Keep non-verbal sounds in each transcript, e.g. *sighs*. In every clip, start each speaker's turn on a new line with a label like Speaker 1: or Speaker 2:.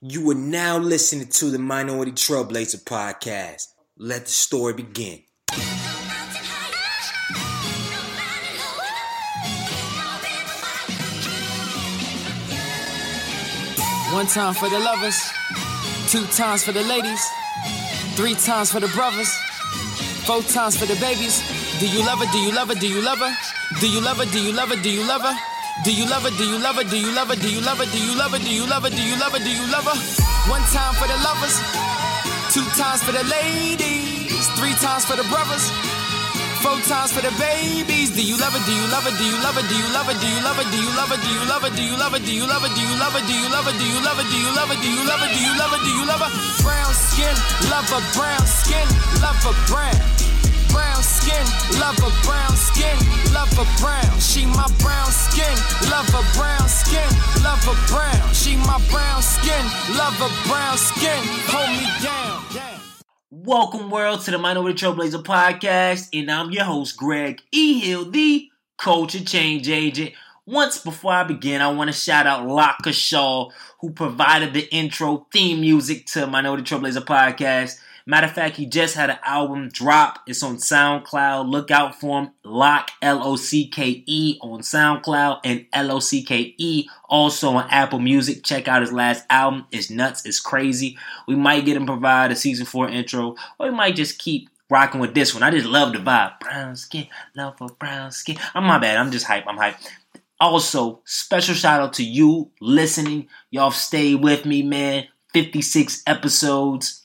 Speaker 1: You are now listening to the Minority Trailblazer podcast. Let the story begin.
Speaker 2: One time for the lovers, two times for the ladies, three times for the brothers, four times for the babies. Do you love her? Do you love her? Do you love her? Do you love her? Do you love her? Do you love her? Do you love her? Do you love her? Do you love her? Do you love her? Do you love her? Do you love her? Do you love her? Do you love her? One time for the lovers, two times for the ladies, three times for the brothers. Four times for the babies. Do you love it? Do you love it? Do you love it? Do you love it? Do you love it? Do you love it? Do you love it? Do you love it? Do you love it? Do you love it? Do you love it? Do you love it? Do you love it? Do you love it? Do you love it? Do you love it? Brown skin, love a brown skin, love a brown. Brown skin, love a brown skin, love a brown. She my brown skin, love a brown skin, love a brown. She my brown skin, love a brown skin. Hold me down.
Speaker 1: Welcome, world, to the Minority Trailblazer podcast, and I'm your host, Greg E. Hill, the culture change agent. Once before I begin, I want to shout out Locke Shaw, who provided the intro theme music to Minority Trailblazer podcast. Matter of fact, he just had an album drop. It's on SoundCloud. Look out for him. Locke L O C K E on SoundCloud and L O C K E also on Apple Music. Check out his last album. It's nuts. It's crazy. We might get him provide a season four intro, or we might just keep rocking with this one. I just love the vibe. Brown skin, love for brown skin. I'm my bad. I'm just hype. I'm hype. Also, special shout out to you listening. Y'all stay with me, man. 56 episodes.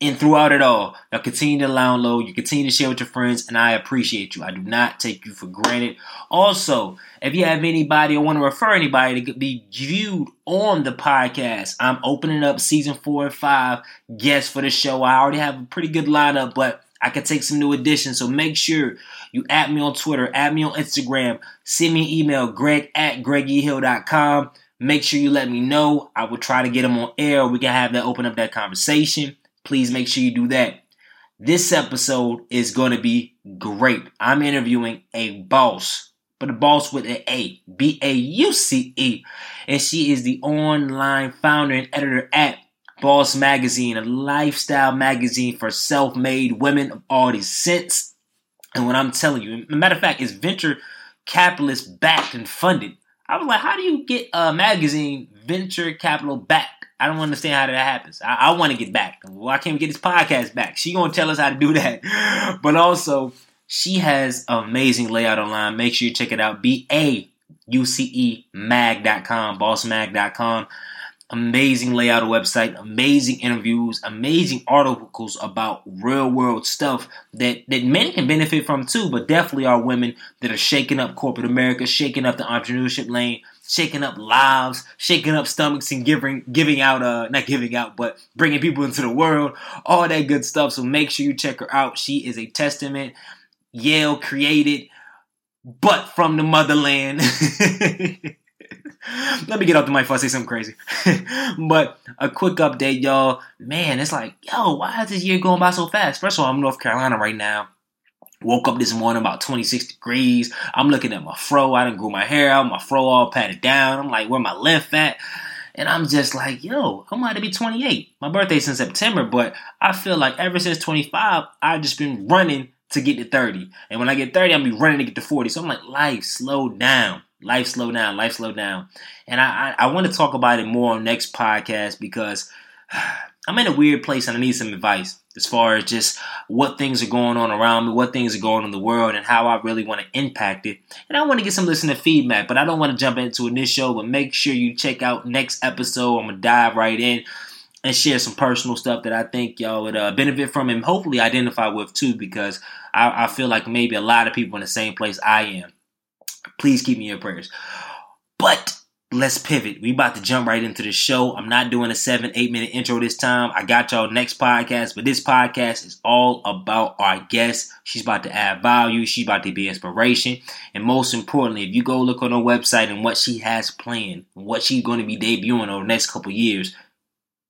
Speaker 1: And throughout it all, y'all continue to download, you continue to share with your friends, and I appreciate you. I do not take you for granted. Also, if you have anybody or want to refer anybody to be viewed on the podcast, I'm opening up season four and five guests for the show. I already have a pretty good lineup, but I can take some new additions. So make sure you add me on Twitter, add me on Instagram, send me an email, greg at gregehill.com. Make sure you let me know. I will try to get them on air. We can have that open up that conversation please make sure you do that. This episode is going to be great. I'm interviewing a boss, but a boss with an A, B A U C E. And she is the online founder and editor at Bauce Magazine, a lifestyle magazine for self made women of all these descents. And what I'm telling you, matter of fact, it's venture capitalist backed and funded. I was like, how do you get a magazine venture capital backed? I don't understand how that happens. I, I want to get back. Why can't we get this podcast back? She gonna tell us how to do that. *laughs* But also, she has amazing layout online. Make sure you check it out. B A U C E mag.com, baucemag.com. Amazing layout of website, amazing interviews, amazing articles about real world stuff that, that men can benefit from too, but definitely are women that are shaking up corporate America, shaking up the entrepreneurship lane, shaking up lives, shaking up stomachs, and giving giving out uh not giving out, but bringing people into the world, all that good stuff. So make sure you check her out. She is a testament. Yale created, but from the motherland. *laughs* Let me get off the mic before I say something crazy. *laughs* but a quick update, y'all. Man, it's like, yo, why is this year going by so fast? First of all, I'm North Carolina right now. Woke up this morning about 26 degrees. I'm looking at my fro. I didn't grow my hair out. My fro all patted down. I'm like, where my left at? And I'm just like, yo, I'm about to be 28. My birthday's in September, but I feel like ever since 25, I've just been running to get to 30. And when I get 30, I'll be running to get to 40. So I'm like, life, slow down. Life slow down, life slow down. And I, I, I want to talk about it more on next podcast because *sighs* I'm in a weird place and I need some advice as far as just what things are going on around me, what things are going on in the world, and how I really want to impact it. And I want to get some listener feedback, but I don't want to jump into it this show. But make sure you check out next episode. I'm gonna dive right in and share some personal stuff that I think y'all would uh, benefit from and hopefully identify with too, because I, I feel like maybe a lot of people in the same place I am. Please keep me in your prayers. But let's pivot. We about to jump right into the show. I'm not doing a seven, eight minute intro this time. I got y'all next podcast, but this podcast is all about our guest. She's about to add value. She's about to be inspiration. And most importantly, if you go look on her website and what she has planned, what she's going to be debuting over the next couple years,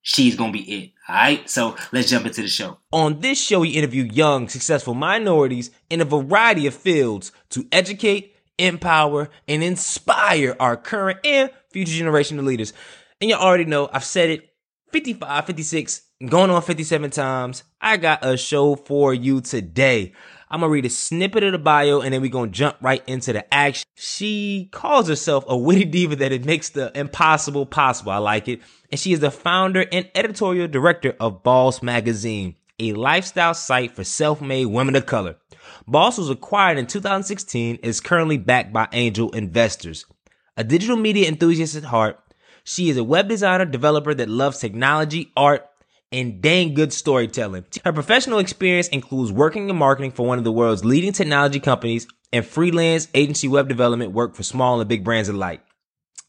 Speaker 1: she's going to be it. All right. So let's jump into the show. On this show, we interview young, successful minorities in a variety of fields to educate, empower, and inspire our current and future generation of leaders. And you already know, I've said it 55, 56, going on 57 times. I got a show for you today. I'm gonna read a snippet of the bio and then we're gonna jump right into the action. She calls herself a witty diva that it makes the impossible possible. I like it. And she is the founder and editorial director of Bauce Magazine, a lifestyle site for self-made women of color. Bauce was acquired in 2016 and is currently backed by angel investors. A digital media enthusiast at heart, she is a web designer, developer that loves technology, art, and dang good storytelling. Her professional experience includes working in marketing for one of the world's leading technology companies and freelance agency web development work for small and big brands alike.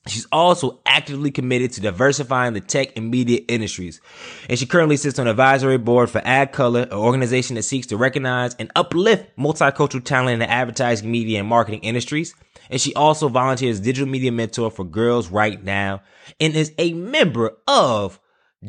Speaker 1: She's also actively committed to diversifying the tech and media industries. And she currently sits on advisory board for ADCOLOR, an organization that seeks to recognize and uplift multicultural talent in the advertising, media, and marketing industries. And she also volunteers digital media mentor for Girls Write Now and is a member of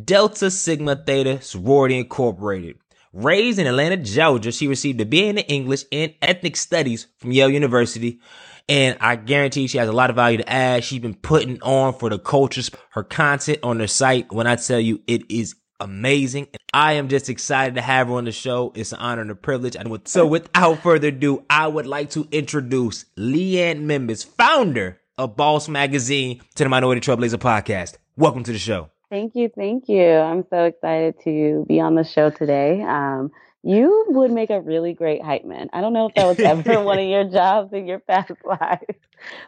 Speaker 1: Delta Sigma Theta Sorority Incorporated. Raised in Atlanta, Georgia, she received a BA in English and Ethnic Studies from Yale University. And I guarantee she has a lot of value to add. She's been putting on for the cultures, her content on her site. When I tell you it is amazing. I am just excited to have her on the show. It's an honor and a privilege. And so without further ado, I would like to introduce Liane Membis, founder of Bauce Magazine to the Minority Trailblazer podcast. Welcome to the show.
Speaker 3: Thank you. Thank you. I'm so excited to be on the show today. Um, you would make a really great hype man. I don't know if that was ever *laughs* one of your jobs in your past *laughs* life,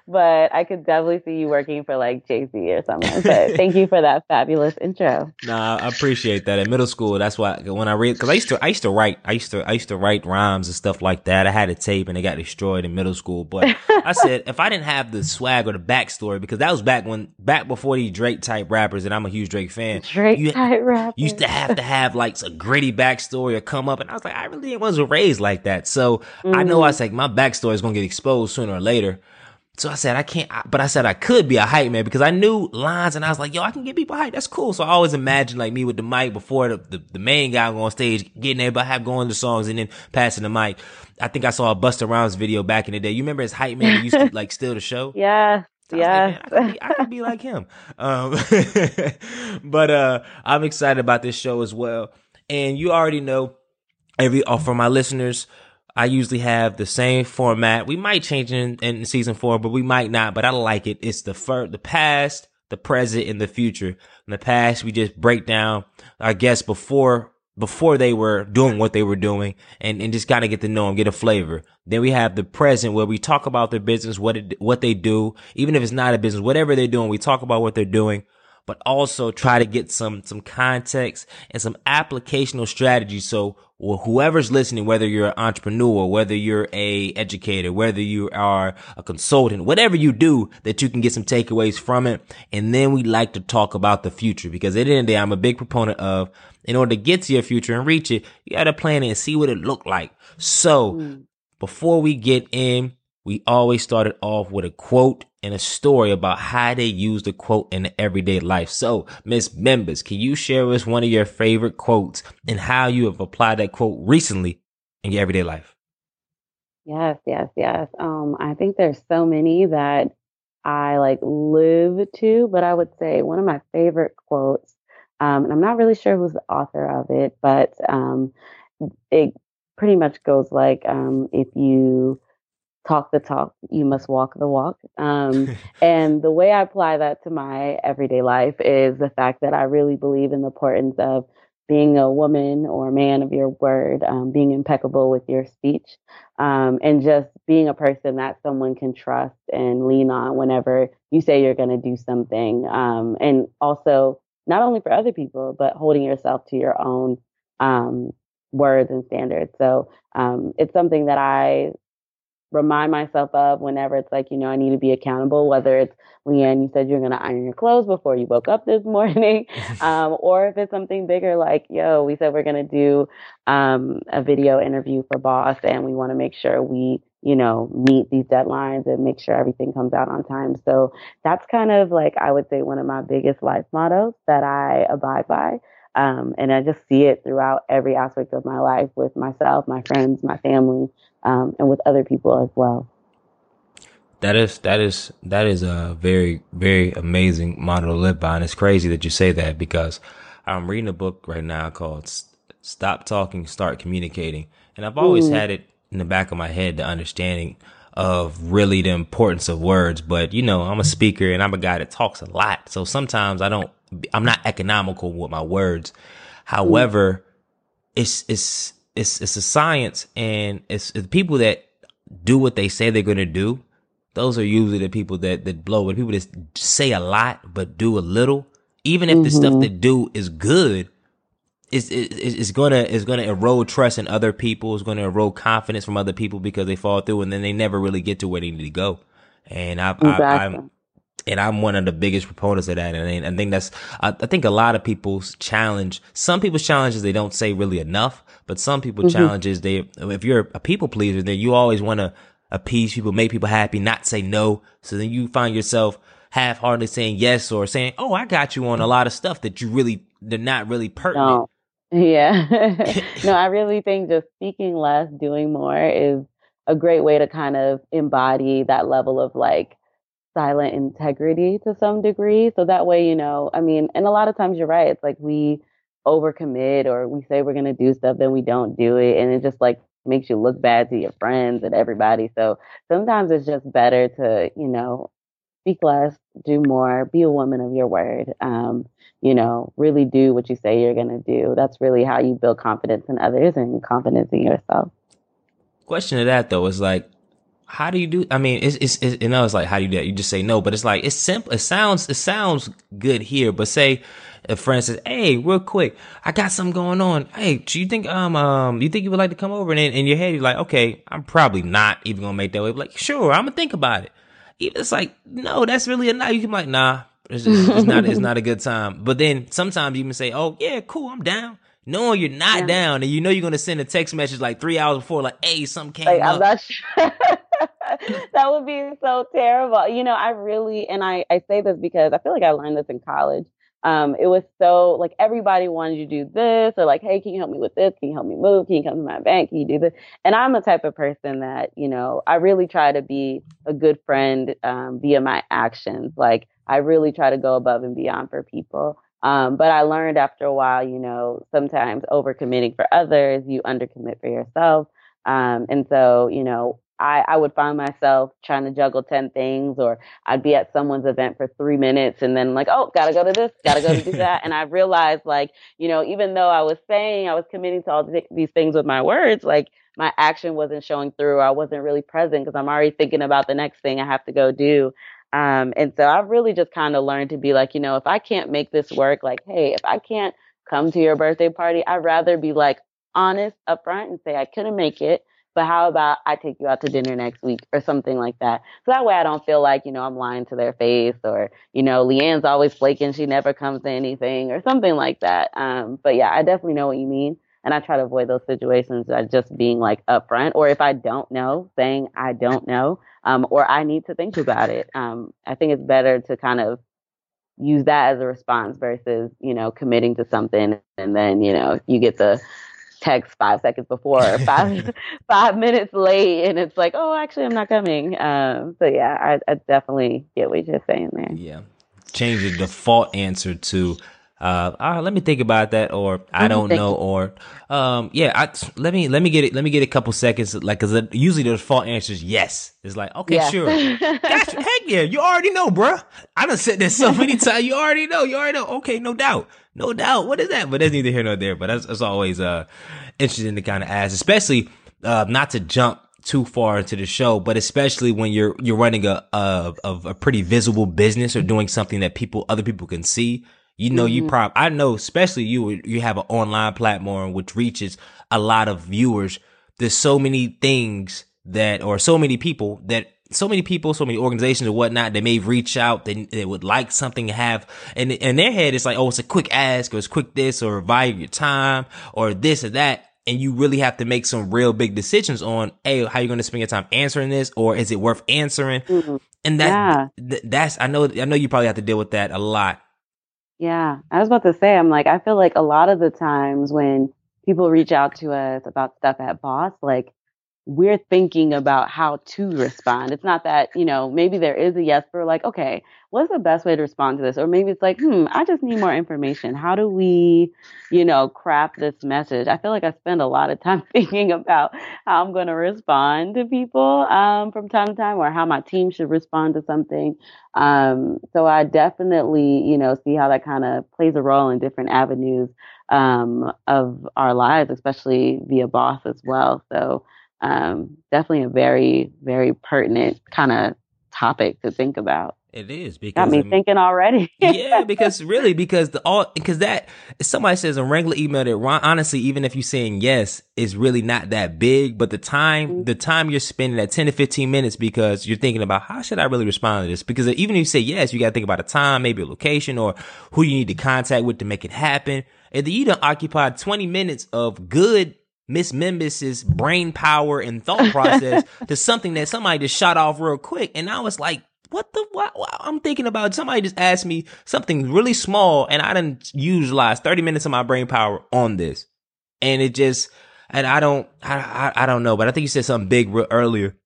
Speaker 3: but I could definitely see you working for like Jay Z or something. But *laughs* thank you for that fabulous intro.
Speaker 1: Nah, I appreciate that. In middle school, that's why when I read, because I used to, I used to write, I used to, I used to write rhymes and stuff like that. I had a tape and it got destroyed in middle school. But I *laughs* said if I didn't have the swag or the backstory, because that was back when, back before these Drake type rappers, and I'm a huge Drake fan.
Speaker 3: Drake you, type rappers
Speaker 1: used to have to have like a gritty backstory or come up and I was like, I really wasn't raised like that. So mm-hmm. I know I was mm. like, my backstory is going to get exposed sooner or later. So I said, I can't, but I said I could be a hype man because I knew lines and I was like, yo, I can get people hype. That's cool. So I always imagined like me with the mic before the, the, the main guy on stage, getting everybody have going to songs and then passing the mic. I think I saw a Busta Rhymes video back in the day. You remember his hype man used to *laughs* like steal the show?
Speaker 3: Yeah. So yeah,
Speaker 1: I, could be, like him. Um, *laughs* but uh, I'm excited about this show as well. And you already know every uh, for my listeners i usually have the same format. We might change in, in season four but we might not but i like it. It's the first the past the present and the future. In the past we just break down our guests before before they were doing what they were doing and, and just kind of get to know them, get a flavor. Then we have the present where we talk about their business, what it, what they do, even if it's not a business, whatever they're doing, we talk about what they're doing but also try to get some some context and some applicational strategy so whoever's listening whether you're an entrepreneur whether you're a educator whether you are a consultant whatever you do that you can get some takeaways from it. And then we like to talk about the future because at the end of the day i'm a big proponent of in order to get to your future and reach it you got to plan it and see what it looked like. So mm. before we get in we always started off with a quote and a story about how they use the quote in everyday life. So, Miss Membis, can you share with us one of your favorite quotes and how you have applied that quote recently in your everyday life?
Speaker 3: Yes, yes, yes. Um, I think there's so many that I like live to, but I would say one of my favorite quotes, um, and I'm not really sure who's the author of it, but um, it pretty much goes like, um, if you talk the talk, you must walk the walk. Um, *laughs* and the way I apply that to my everyday life is the fact that I really believe in the importance of being a woman or a man of your word, um, being impeccable with your speech, um, and just being a person that someone can trust and lean on whenever you say you're going to do something. Um, and also, not only for other people, but holding yourself to your own um, words and standards. So um, it's something that I remind myself of whenever it's like, you know, I need to be accountable, whether it's Liane, you said you're going to iron your clothes before you woke up this *laughs* morning, *laughs* um, or if it's something bigger like, yo, we said we're going to do um, a video interview for Bauce and we want to make sure we, you know, meet these deadlines and make sure everything comes out on time. So that's kind of like, I would say, one of my biggest life mottos that I abide by. Um, and I just see it throughout every aspect of my life with myself, my friends, my family, um, and with other people as well.
Speaker 1: That is that is that is a very very amazing model to live by, and it's crazy that you say that because I'm reading a book right now called "Stop Talking, Start Communicating," and I've always Ooh. had it in the back of my head the understanding of really the importance of words. But you know, I'm a speaker and I'm a guy that talks a lot, so sometimes I don't. I'm not economical with my words. However, it's it's it's it's a science, and it's, it's people that do what they say they're going to do those are usually the people that that blow. When people just say a lot but do a little, even if mm-hmm. the stuff mm-hmm. they do is good, it's, it's gonna it's gonna erode trust in other people. It's gonna erode confidence from other people because they fall through and then they never really get to where they need to go. And I, exactly. I am and I'm one of the biggest proponents of that. And I think that's I, I, think a lot of people's challenge. Some people's challenges they don't say really enough, but some people mm-hmm. challenges they if you're a people pleaser, then you always want to appease people, make people happy, not say no. So then you find yourself half heartedly saying yes or saying, Oh, I got you on a lot of stuff that you really, they're not really pertinent.
Speaker 3: No. Yeah. *laughs* *laughs* no, I really think just speaking less, doing more is a great way to kind of embody that level of like silent integrity to some degree. So that way, you know, I mean, and a lot of times you're right. It's like we overcommit or we say we're going to do stuff, then we don't do it. And it just like makes you look bad to your friends and everybody. So sometimes it's just better to, you know, speak less, do more, be a woman of your word. Um, you know, really do what you say you're going to do. That's really how you build confidence in others and confidence in yourself.
Speaker 1: Question to that though is like, how do you do? I mean, it's, it's, it's you know, it's like, how do you do that? You just say no, but it's like, it's simple. It sounds, it sounds good here, but say, a friend says, "Hey, real quick, I got something going on. Hey, do you think um um you think you would like to come over?" And in, in your head, you're like, "Okay, I'm probably not even gonna make that way." But like, sure, I'm gonna think about it. Even it's like, no, that's really a night. You can be like, nah, it's, just, it's not it's not a good time. But then sometimes you can say, "Oh yeah, cool, I'm down." Knowing you're not yeah. down, and you know you're gonna send a text message like three hours before, like, "Hey, something came like, up." I'm not sure. *laughs* *laughs*
Speaker 3: that would be so terrible. You know, I really, and I, I say this because I feel like I learned this in college um, it was so like everybody wanted you to do this or like, hey, can you help me with this? Can you help me move? Can you come to my bank? Can you do this? And I'm the type of person that, you know, I really try to be a good friend um, via my actions. Like I really try to go above and beyond for people. Um, but I learned after a while, you know, sometimes overcommitting for others, you undercommit for yourself. Um, and so, you know, I, I would find myself trying to juggle 10 things, or I'd be at someone's event for three minutes and then, like, oh, gotta go to this, gotta go to do that. and I realized, like, you know, even though I was saying I was committing to all these things with my words, like, my action wasn't showing through. I wasn't really present because I'm already thinking about the next thing I have to go do. Um, and so I've really just kind of learned to be like, you know, if I can't make this work, like, hey, if I can't come to your birthday party, I'd rather be like honest upfront and say I couldn't make it but how about I take you out to dinner next week or something like that? So that way I don't feel like, you know, I'm lying to their face or, you know, Liane's always flaking. She never comes to anything or something like that. Um, but yeah, I definitely know what you mean. And I try to avoid those situations by just being like upfront or if I don't know, saying I don't know, um, or I need to think about it. Um, I think it's better to kind of use that as a response versus, you know, committing to something and then, you know, you get the text five seconds before five *laughs* five minutes late and it's like oh actually i'm not coming um so yeah I, I definitely get what you're saying there
Speaker 1: yeah change the default answer to uh, uh, let me think about that, or I don't know, or um, yeah, I, let me let me get it. Let me get a couple seconds, like, cause usually the default answer is yes. It's like, okay, yes. sure, heck yeah, you already know, bruh. I done said this so *laughs* many times. You already know, you already know. Okay, no doubt, no doubt. What is that? But that's neither here nor there. But that's, that's always uh interesting to kind of ask, especially uh not to jump too far into the show, but especially when you're you're running a of a, a pretty visible business or doing something that people other people can see. You know, mm-hmm. you probably, I know, especially you, you have an online platform which reaches a lot of viewers. There's so many things that, or so many people that, so many people, so many organizations or whatnot they may reach out, they, they would like something to have, and in their head, it's like, oh, it's a quick ask, or it's quick this, or value your time, or this or that. And you really have to make some real big decisions on, hey, how you going to spend your time answering this, or is it worth answering? Mm-hmm. And that, yeah. th- that's, I know, I know you probably have to deal with that a lot
Speaker 3: yeah, I was about to say, I'm like, I feel like a lot of the times when people reach out to us about stuff at Bauce, like we're thinking about how to respond. It's not that, you know, maybe there is a yes, but like, okay, what's the best way to respond to this? Or maybe it's like, hmm, I just need more information. How do we, you know, craft this message? I feel like I spend a lot of time *laughs* thinking about how I'm going to respond to people um, from time to time or how my team should respond to something. Um, so I definitely, you know, see how that kind of plays a role in different avenues um, of our lives, especially via Bauce as well. So, um, definitely a very, very pertinent kind of topic to think about.
Speaker 1: It is because
Speaker 3: got me thinking already. *laughs*
Speaker 1: yeah, because really, because the all because that somebody says a regular email that honestly, even if you're saying yes, is really not that big. But the time, mm-hmm. the time you're spending that ten to fifteen minutes because you're thinking about how should I really respond to this? Because even if you say yes, you got to think about a time, maybe a location, or who you need to contact with to make it happen. And then you don't occupy twenty minutes of good Miss Membis's brain power and thought *laughs* process to something that somebody just shot off real quick. And I was like, what the what, what, I'm thinking about somebody just asked me something really small and I didn't utilize 30 minutes of my brain power on this. And it just and I don't I I, I don't know, but I think you said something big real earlier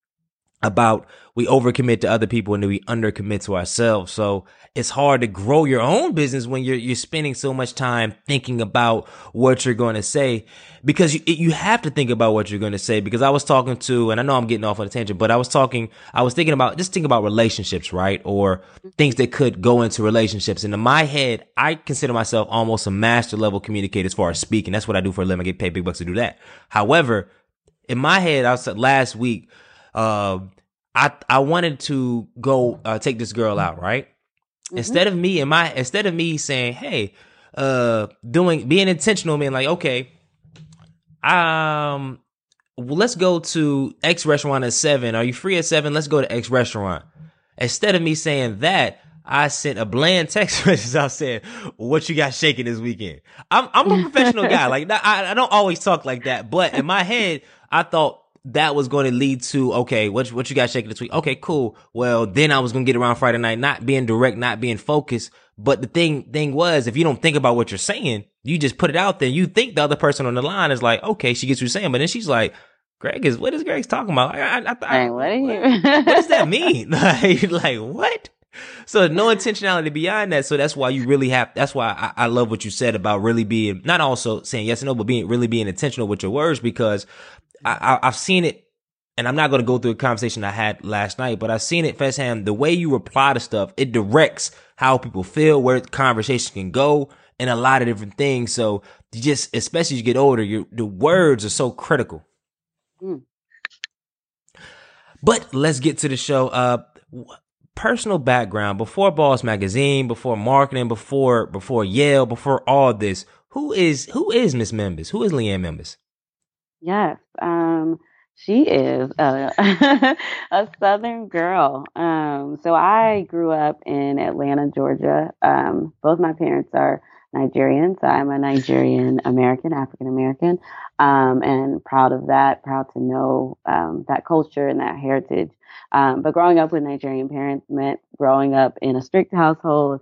Speaker 1: about we overcommit to other people and we undercommit to ourselves. So it's hard to grow your own business when you're you're spending so much time thinking about what you're going to say because you you have to think about what you're going to say because I was talking to and I know I'm getting off on a tangent but I was talking I was thinking about just think about relationships right? Or things that could go into relationships. And in my head I consider myself almost a master level communicator as far as speaking. That's what I do for a living. I get paid big bucks to do that. However in my head I was last week uh, I I wanted to go uh, take this girl out right Mm-hmm. Instead of me and my instead of me saying, "Hey, uh, doing being intentional, being like, okay, um, well, let's go to X restaurant at seven. Are you free at seven? Let's go to X restaurant." Instead of me saying that, I sent a bland text *laughs* message. I said, "What you got shaking this weekend?" I'm I'm a professional *laughs* guy. Like I I don't always talk like that, but in my head, I thought that was going to lead to okay, what what you got shaking this week? Okay, cool. Well, then I was gonna get around Friday night, not being direct, not being focused. But the thing thing was, if you don't think about what you're saying, you just put it out there. You think the other person on the line is like, okay, she gets what you're saying, but then she's like, Greg is what is Greg's talking about? I, I, I,
Speaker 3: what, you?
Speaker 1: what does that mean? *laughs* like, like what? So no intentionality beyond that. So that's why you really have. That's why I, I, love what you said about really being not also saying yes and no, but being really being intentional with your words because I, I, have seen it, and I'm not going to go through a conversation I had last night, but I've seen it firsthand. The way you reply to stuff, it directs how people feel, where the conversation can go, and a lot of different things. So you just, especially as you get older, your the words are so critical. Mm. But let's get to the show. Uh, personal background before Bauce Magazine, before marketing, before before Yale, before all this. Who is who is Miss Membis? Who is Liane Membis?
Speaker 3: Yes, um, she is a, *laughs* a Southern girl. Um, so I grew up in Atlanta, Georgia. Um, both my parents are Nigerian, so I'm a Nigerian American, African American, um, and proud of that. Proud to know um, that culture and that heritage. Um, but growing up with Nigerian parents meant growing up in a strict household.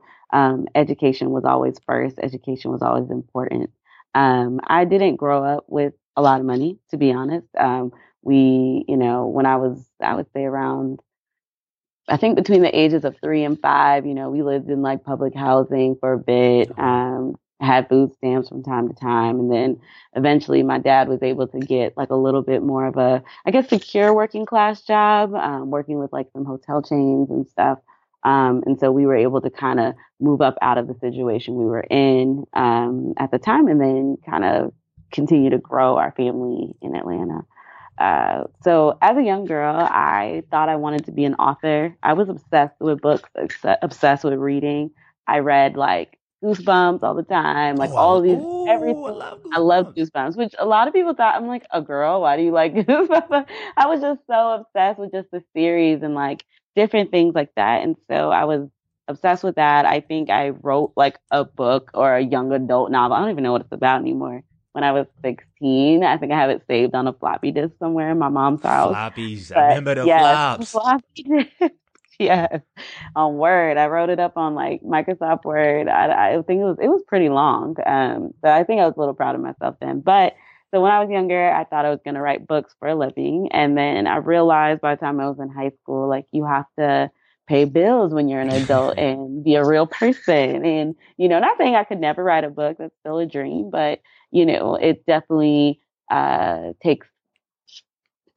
Speaker 3: Education was always first. Education was always important. Um, I didn't grow up with a lot of money, to be honest. Um, we, you know, when I was, I would say around, I think between the ages of three and five, you know, we lived in like public housing for a bit, um, had food stamps from time to time. And then eventually my dad was able to get like a little bit more of a, I guess, secure working class job, um, working with like some hotel chains and stuff. Um, and so we were able to kind of move up out of the situation we were in um, at the time and then kind of continue to grow our family in Atlanta. Uh, so as a young girl, I thought I wanted to be an author. I was obsessed with books, obsessed with reading. I read like Goosebumps all the time, like oh, all of these, ooh, everything. I love, I love, Goosebumps, which a lot of people thought I'm like a girl. Why do you like *laughs* Goosebumps? I was just so obsessed with just the series and like different things like that. And so I was obsessed with that. I think I wrote like a book or a young adult novel. I don't even know what it's about anymore when I was 16. I think I have it saved on a floppy disk somewhere in my mom's house.
Speaker 1: Floppies. But I remember the yes, flops. Floppy disk. *laughs*
Speaker 3: yes. On Word. I wrote it up on like Microsoft Word. I, I think it was, it was pretty long. Um, but I think I was a little proud of myself then. But So when I was younger, I thought I was going to write books for a living. And then I realized by the time I was in high school, like you have to pay bills when you're an adult *laughs* and be a real person. And, you know, not saying I could never write a book, that's still a dream, but, you know, it definitely uh, takes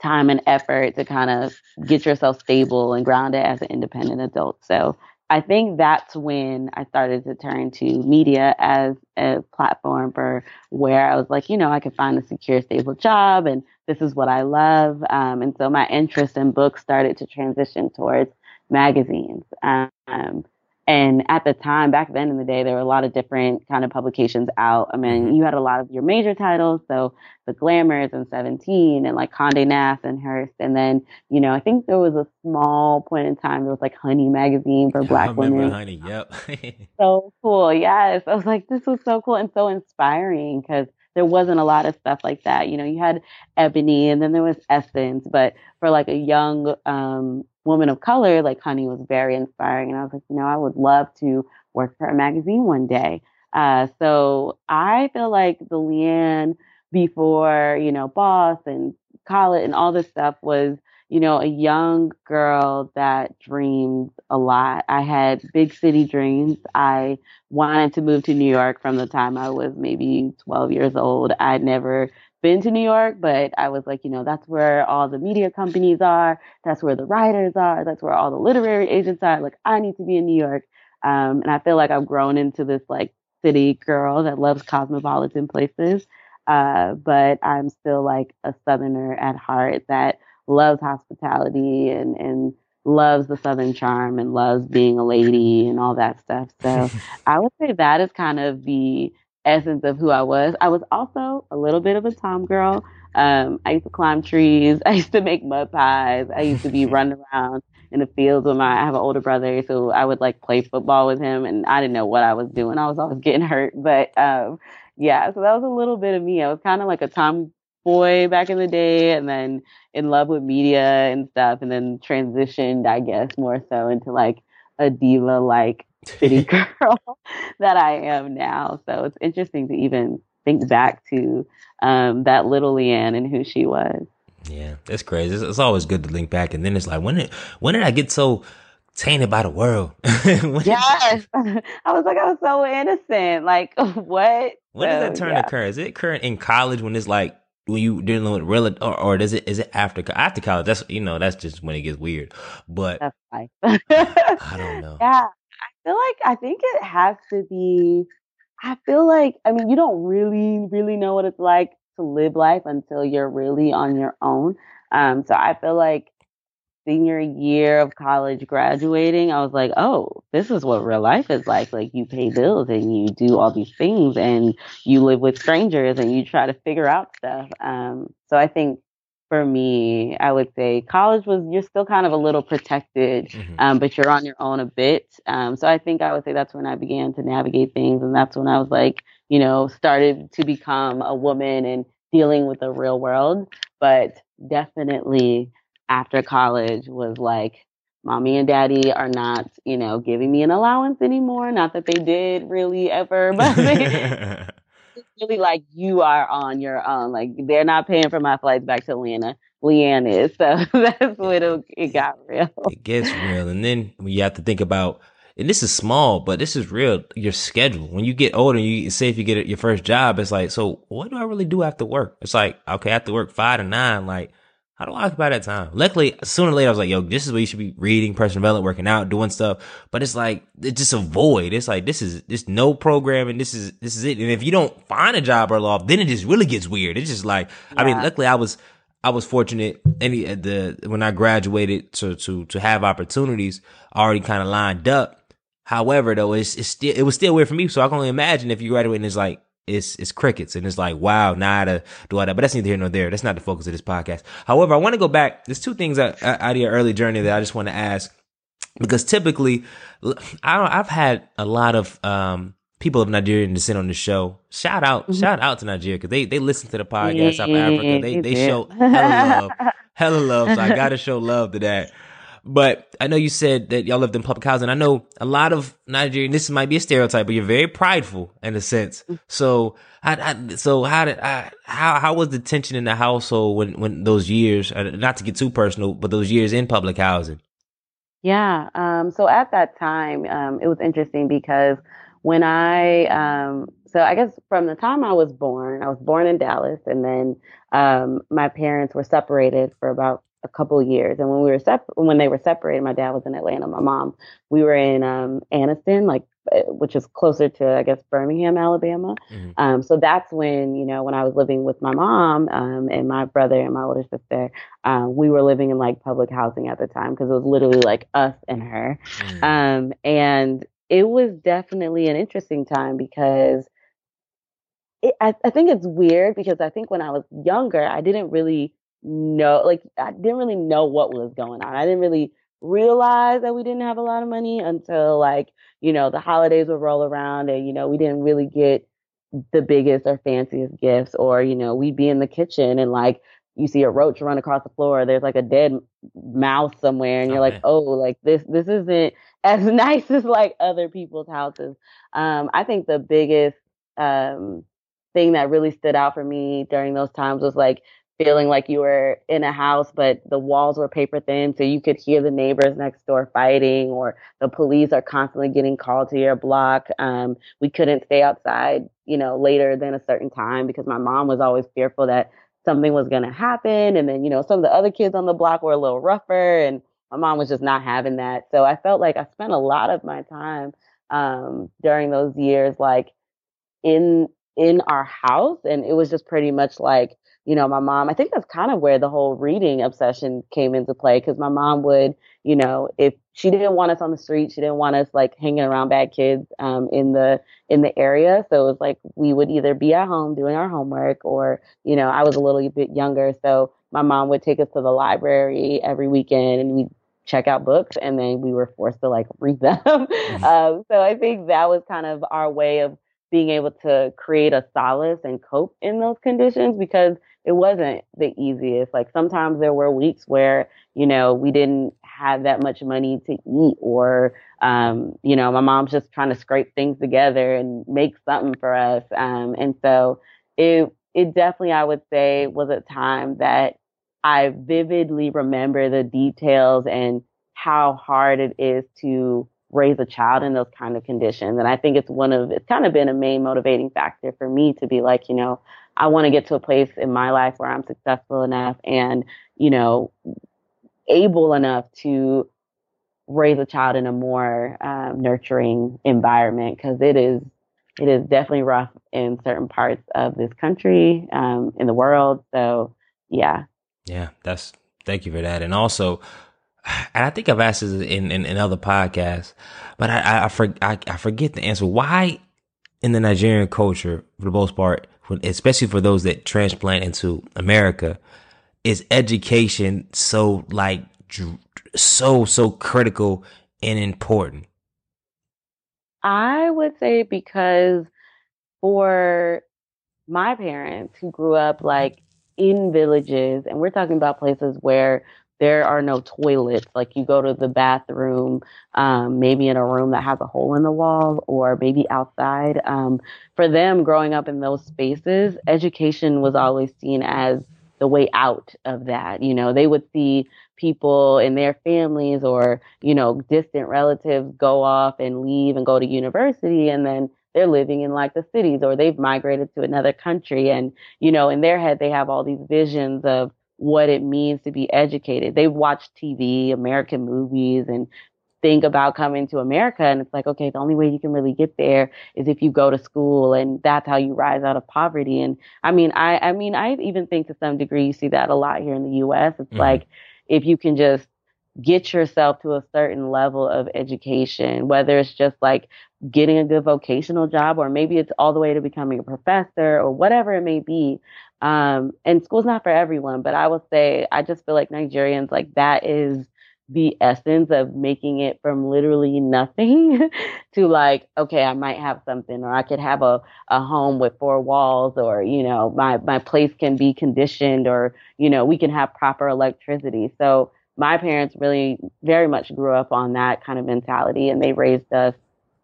Speaker 3: time and effort to kind of get yourself stable and grounded as an independent adult. So I think that's when I started to turn to media as a platform for where I was like, you know, I could find a secure, stable job and this is what I love. Um, and so my interest in books started to transition towards magazines. Um, and at the time, back then in the day, there were a lot of different kind of publications out. I mean, mm-hmm. you had a lot of your major titles, so the Glamours and Seventeen, and like Condé Nast and Hearst. And then, you know, I think there was a small point in time there was like Honey magazine for *laughs* Black women.
Speaker 1: Honey, yep. *laughs*
Speaker 3: so cool, yes. I was like, this was so cool and so inspiring because there wasn't a lot of stuff like that. You know, you had Ebony, and then there was Essence, but for like a young um, woman of color, like Honey was very inspiring. And I was like, you know, I would love to work for a magazine one day. Uh, so I feel like the Liane before, you know, Bauce and College and all this stuff was, you know, a young girl that dreamed a lot. I had big city dreams. I wanted to move to New York from the time I was maybe 12 years old. I'd never been to New York, but I was like, you know, that's where all the media companies are. That's where the writers are. That's where all the literary agents are. Like, I need to be in New York. Um, and I feel like I've grown into this like city girl that loves cosmopolitan places. Uh, but I'm still like a Southerner at heart that loves hospitality and, and loves the Southern charm and loves being a lady and all that stuff. So *laughs* I would say that is kind of the essence of who I was. I was also a little bit of a tom girl. Um, I used to climb trees. *laughs* I used to make mud pies. I used to be *laughs* running around in the fields with my. I have an older brother, so I would like play football with him, and I didn't know what I was doing. I was always getting hurt, but um, yeah. So that was a little bit of me. I was kind of like a tomboy back in the day, and then in love with media and stuff, and then transitioned, I guess, more so into like a diva like city *laughs* girl that I am now. So it's interesting to even think back to um, that little Liane and who she was.
Speaker 1: Yeah, that's crazy. It's, it's, always good to link back, and then it's like, when did when did I get so tainted by the world? *laughs*
Speaker 3: yes, *laughs* I was like, I was so innocent. Like, what?
Speaker 1: When so, does that turn yeah. occur? Is it current in college when it's like when you dealing with real, or, or does it is it after after college? That's you know that's just when it gets weird. But
Speaker 3: that's I
Speaker 1: don't know.
Speaker 3: Yeah, feel like I think it has to be. I feel like I mean you don't really really know what it's like to live life until you're really on your own. Um, so I feel like senior year of college graduating, I was like, oh, this is what real life is like. Like you pay bills and you do all these things and you live with strangers and you try to figure out stuff. Um, so I think for me, I would say college was you're still kind of a little protected, mm-hmm. um, but you're on your own a bit. Um, so I think I would say that's when I began to navigate things, and that's when I was like, you know, started to become a woman and dealing with the real world. But definitely after college was like, mommy and daddy are not, you know, giving me an allowance anymore. Not that they did really ever, *laughs* but *laughs* really like you are on your own. Like they're not paying for my flights back to Atlanta. Liane is. So *laughs* that's when it, got real.
Speaker 1: It gets real. And then you have to think about, and this is small, but this is real, your schedule. When you get older, you say if you get your first job, it's like, so what do I really do after work? It's like, okay, I have to work five to nine. Like, I occupy that time? Luckily, sooner or later, I was like, yo, this is where you should be reading, personal development, working out, doing stuff. But it's like, it's just a void. It's like, this is, this no programming. This is, this is it. And if you don't find a job early off, then it just really gets weird. It's just like, yeah. I mean, luckily I was, I was fortunate any, uh, the, when I graduated to, to, to have opportunities already kind of lined up. However, though, it's, it's still, it was still weird for me. So I can only imagine if you graduate and it's like, it's it's crickets and it's like wow now to do all that but that's neither here nor there that's not the focus of this podcast however i want to go back there's two things out, out of your early journey that i just want to ask because typically I have had a lot of um, people of Nigerian descent on the show. Shout out, mm-hmm. shout out to Nigeria because they they listen to the podcast. out of Africa, they they show *laughs* hella love, hella love. So I gotta *laughs* show love to that. But I know you said that y'all lived in public housing. I know a lot of Nigerian. This might be a stereotype, but you're very prideful in a sense. So, I, I so how did I, how how was the tension in the household when when those years? Uh, not to get too personal, but those years in public housing.
Speaker 3: Yeah. Um, so at that time, um, it was interesting because when I, um, so I guess from the time I was born, I was born in Dallas, and then um, my parents were separated for about a couple years. And when we were sep- when they were separated, my dad was in Atlanta, my mom, we were in um, Anniston, like uh, which is closer to I guess Birmingham, Alabama. Mm-hmm. Um, so that's when you know when I was living with my mom um, and my brother and my older sister, uh, we were living in like public housing at the time because it was literally like us and her. Mm-hmm. Um, and it was definitely an interesting time because it, I, I think it's weird because I think when I was younger, I didn't really know, like, I didn't really know what was going on. I didn't really realize that we didn't have a lot of money until, like, you know, the holidays would roll around and, you know, we didn't really get the biggest or fanciest gifts, or, you know, we'd be in the kitchen and, like, you see a roach run across the floor, there's like a dead mouse somewhere, and you're like, oh, like this, this isn't *laughs* as nice as like other people's houses. Um, I think the biggest um, thing that really stood out for me during those times was like feeling like you were in a house, but the walls were paper thin, so you could hear the neighbors next door fighting, or the police are constantly getting called to your block. Um, we couldn't stay outside, you know, later than a certain time because my mom was always fearful that something was going to happen. And then, you know, some of the other kids on the block were a little rougher, and my mom was just not having that. So I felt like I spent a lot of my time um, during those years, like in in our house, and it was just pretty much like you know, my mom, I think that's kind of where the whole reading obsession came into play because my mom would, you know, if she didn't want us on the street, she didn't want us like hanging around bad kids um, in the in the area. So it was like we would either be at home doing our homework or, you know, I was a little bit younger, so my mom would take us to the library every weekend and we'd check out books and then we were forced to like *laughs* read them. Mm-hmm. um, so I think that was kind of our way of being able to create a solace and cope in those conditions because it wasn't the easiest. Like sometimes there were weeks where, you know, we didn't have that much money to eat or, um, you know, my mom's just trying to scrape things together and make something for us. Um, and so it, it definitely, I would say was a time that I vividly remember the details and how hard it is to raise a child in those kind of conditions. And I think it's one of, it's kind of been a main motivating factor for me to be like, you know, I want to get to a place in my life where I'm successful enough and, you know, able enough to raise a child in a more um, nurturing environment because it is it is definitely rough in certain parts of this country um, in the world. So yeah.
Speaker 1: Yeah that's thank you for that. And also and I think I've asked this in, in, in other podcasts, but I I, I, for, I, I forget the answer. Why in the Nigerian culture, for the most part, especially for those that transplant into America, is education so like so so critical and important?
Speaker 3: I would say because for my parents who grew up like in villages, and we're talking about places where there are no toilets. Like you go to the bathroom, um, maybe in a room that has a hole in the wall or maybe outside. Um, for them, growing up in those spaces, education was always seen as the way out of that. You know, they would see people in their families or, you know, distant relatives go off and leave and go to university and then they're living in like the cities or they've migrated to another country and, you know, in their head they have all these visions of what it means to be educated. They watch TV, American movies, and think about coming to America. And it's like, okay, the only way you can really get there is if you go to school and that's how you rise out of poverty. And I mean, I, I mean, I even think to some degree you see that a lot here in the US. It's mm-hmm. like, if you can just get yourself to a certain level of education, whether it's just like getting a good vocational job or maybe it's all the way to becoming a professor or whatever it may be. Um, and school's not for everyone, but I will say I just feel like Nigerians like that is the essence of making it from literally nothing *laughs* to like, okay, I might have something or I could have a, a home with four walls or, you know, my, my place can be conditioned or, you know, we can have proper electricity. So my parents really very much grew up on that kind of mentality and they raised us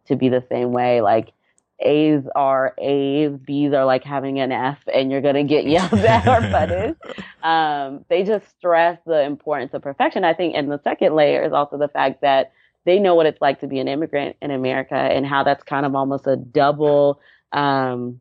Speaker 3: to be the same way. Like A's are A's, B's are like having an F and you're gonna get *laughs* yelled at or punished. *laughs* Um, they just stress the importance of perfection. I think and the second layer is also the fact that they know what it's like to be an immigrant in America and how that's kind of almost a double um,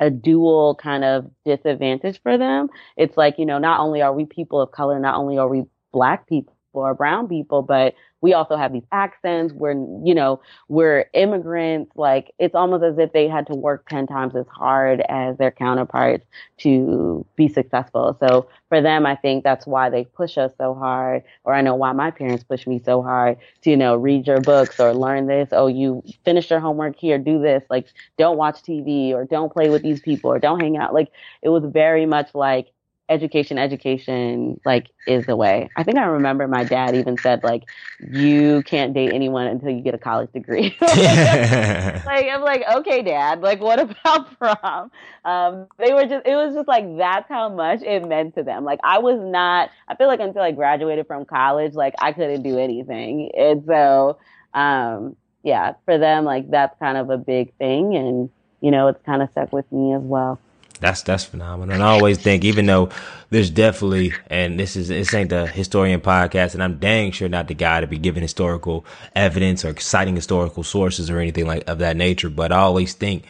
Speaker 3: a dual kind of disadvantage for them. It's like, you know, not only are we people of color, not only are we black people or brown people, but we also have these accents. We're, you know, we're immigrants. Like it's almost as if they had to work 10 times as hard as their counterparts to be successful. So for them, I think that's why they push us so hard. Or I know why my parents push me so hard to, you know, read your books or learn this. Oh, you finished your homework here, do this. Like don't watch TV or don't play with these people or don't hang out. Like it was very much like, education, education, like is the way. I think I remember my dad even said like, you can't date anyone until you get a college degree. *laughs* *laughs* like I'm like, okay, dad. Like, what about *laughs* prom? Um, they were just. It was just like that's how much it meant to them. Like I was not. I feel like until I graduated from college, like I couldn't do anything, and so um, yeah, for them, like that's kind of a big thing, and you know, it's kind of stuck with me as well.
Speaker 1: That's that's phenomenal. And I always think, even though there's definitely, and this is this ain't the historian podcast, and I'm dang sure not the guy to be giving historical evidence or citing historical sources or anything like of that nature. But I always think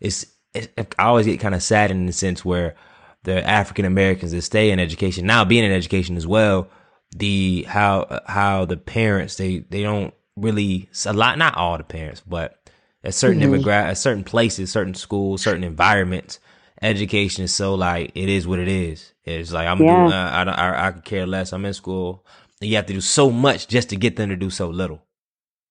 Speaker 1: it's, it's I always get kind of sad in the sense where the African Americans that stay in education now, being in education as well, the how how the parents they they don't really a lot not all the parents, but at certain mm-hmm. at certain places, certain schools, certain environments education is so like it is what it is. It's like I'm yeah. doing. Uh, I, I I could care less. I'm in school. And you have to do so much just to get them to do so little.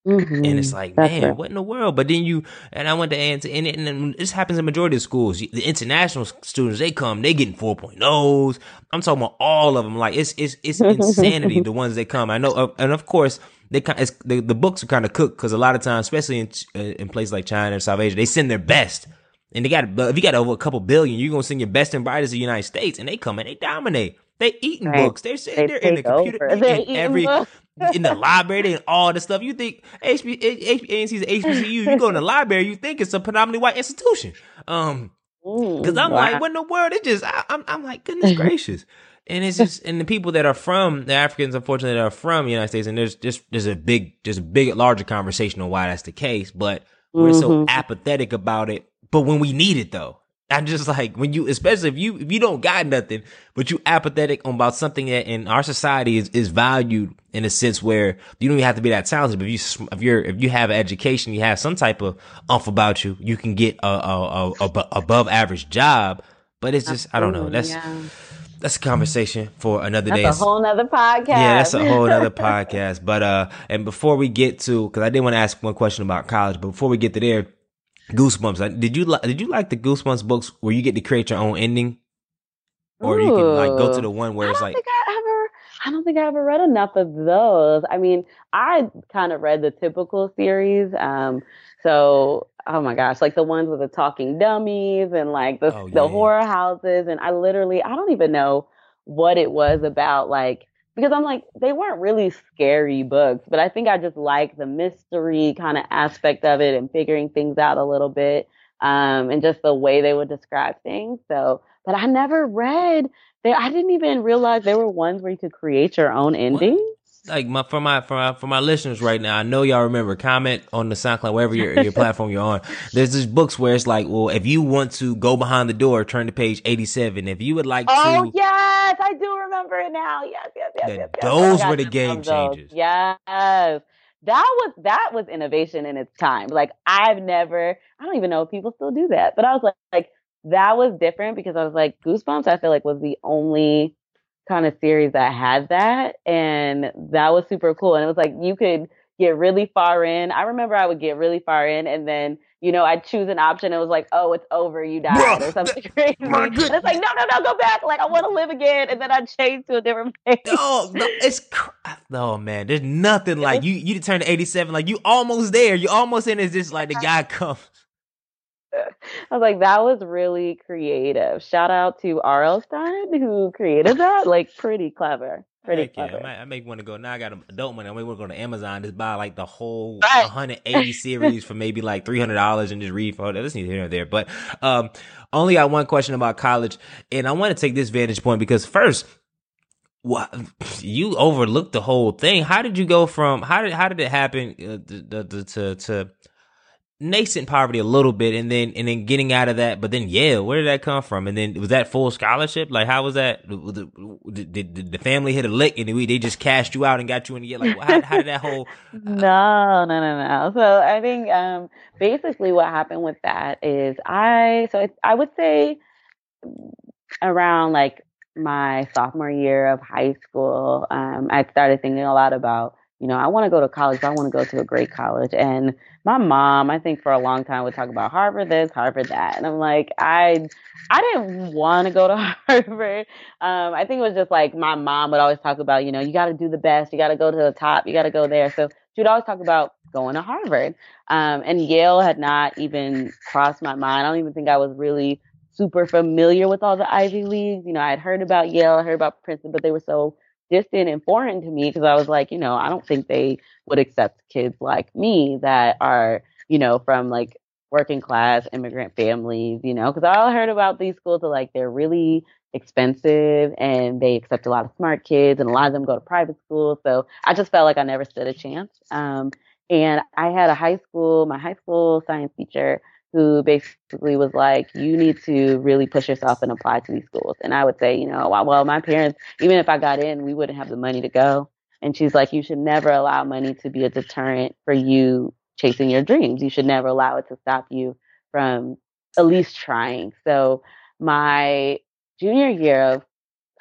Speaker 1: Mm-hmm. And it's like, That's man, right. what in the world? But then you and I went to and, and, and this happens in majority of schools. The international students they come, they getting 4.0s. I'm talking about all of them. Like it's it's it's *laughs* insanity. the ones that come, I know, uh, and of course they kind the, the books are kind of cooked because a lot of times, especially in uh, in places like China or South Asia, they send their best and they got if you got over a couple billion, you're gonna send your best and brightest of the United States, and they come and they dominate. They eating right. books. They're sitting they there in the computer, in every in the library and all the stuff. You think HB, HBCU? You go in the *laughs* library, you think it's a predominantly white institution. Um, because I'm wow. like, what in the world? It just I, am I'm, I'm like, goodness *laughs* gracious. And it's just, and the people that are from the Africans, unfortunately, that are from the United States, and there's just there's a big, there's a big, larger conversation on why that's the case. But we're mm-hmm. so apathetic about it but when we need it though, I'm just like when you, especially if you if you don't got nothing, but you apathetic about something that in our society is, is valued in a sense where you don't even have to be that talented. But if you if you're if you have an education, you have some type of umph about you, you can get a, a, a, a above average job. But it's just Absolutely, I don't know. That's yeah. that's a conversation for another
Speaker 3: that's
Speaker 1: day.
Speaker 3: That's a whole nother podcast.
Speaker 1: Yeah, that's a whole other *laughs* podcast. But uh, and before we get to, because I did want to ask one question about college, but before we get to there Goosebumps. Did you like? Did you like the Goosebumps books where you get to create your own ending, or Ooh. you can like go to the one where it's like?
Speaker 3: I don't think I ever read enough of those. I mean, I kind of read the typical series. Um, so oh my gosh, like the ones with the talking dummies and like the oh, yeah, the horror houses, and I literally I don't even know what it was about like because I'm like, they weren't really scary books, but I think I just like the mystery kind of aspect of it and figuring things out a little bit. Um, and just the way they would describe things. So, but I never read they, I didn't even realize there were ones where you could create your own ending
Speaker 1: like my for my for my for my listeners right now, I know y'all remember. Comment on the SoundCloud, wherever your your *laughs* platform you're on. There's these books where it's like, well, if you want to go behind the door, turn to page 87. If you would like
Speaker 3: oh,
Speaker 1: to,
Speaker 3: yes, I do remember it now. Yes, yes, yes, yes, yes.
Speaker 1: Those were the game changers.
Speaker 3: Yes, that was that was innovation in its time. Like I've never, I don't even know if people still do that, but I was like, like that was different because I was like, Goosebumps. I feel like was the only kind of series that had that. And that was super cool. And it was like you could get really far in. I remember I would get really far in and then, you know, I'd choose an option. It was like, oh, it's over, you died Bruh, or something *laughs* crazy. And it's like, no, no, no, go back. Like, I want to live again. And then I'd change to a different *laughs* place.
Speaker 1: Oh, no, it's, cr- oh man, there's nothing like you, you turn to 87, like you almost there. You almost in. It's just like the guy comes. *laughs*
Speaker 3: I was like, that was really creative. Shout out to R.L. Stine who created that. *laughs* Like, pretty clever. Pretty
Speaker 1: yeah,
Speaker 3: clever.
Speaker 1: I, might, I make want to go now. I got adult money. I may want to go to Amazon just buy like the whole
Speaker 3: Right.
Speaker 1: 180 series for maybe like three hundred dollars and just read for it. That's neither here nor there. But um, only got one question about college, and I want to take this vantage point because first, what you overlooked the whole thing. How did you go from how did how did it happen uh, the, the, to to nascent poverty a little bit and then and then getting out of that but then Yale where did that come from? And then was that full scholarship? Like how was that? Did, the family hit a lick and we, they just cashed you out and got you in Yale like how, how did that whole *laughs*
Speaker 3: No, no, no, no. So I think um, basically what happened with that is I so I, I would say around like my sophomore year of high school, um, I started thinking a lot about you know I want to go to college, but I want to go to a great college. And my mom, I think for a long time would talk about Harvard this, Harvard that, and I'm like I I didn't want to go to *laughs* Harvard. Um, I think it was just like my mom would always talk about you know you got to do the best, you got to go to the top, you got to go there. So she would always talk about going to Harvard. Um, and Yale had not even crossed my mind. I don't even think I was really super familiar with all the Ivy Leagues. You know, I had heard about Yale, I heard about Princeton, but they were so distant and foreign to me because I was like, you know, I don't think they would accept kids like me that are, you know, from like working class immigrant families, you know, because I heard about these schools are like they're really expensive and they accept a lot of smart kids and a lot of them go to private schools. So I just felt like I never stood a chance. Um, and I had a high school, my high school science teacher who basically was like, you need to really push yourself and apply to these schools. And I would say, you know, well, my parents, even if I got in, we wouldn't have the money to go. And she's like, you should never allow money to be a deterrent for you chasing your dreams. You should never allow it to stop you from at least trying. So my junior year of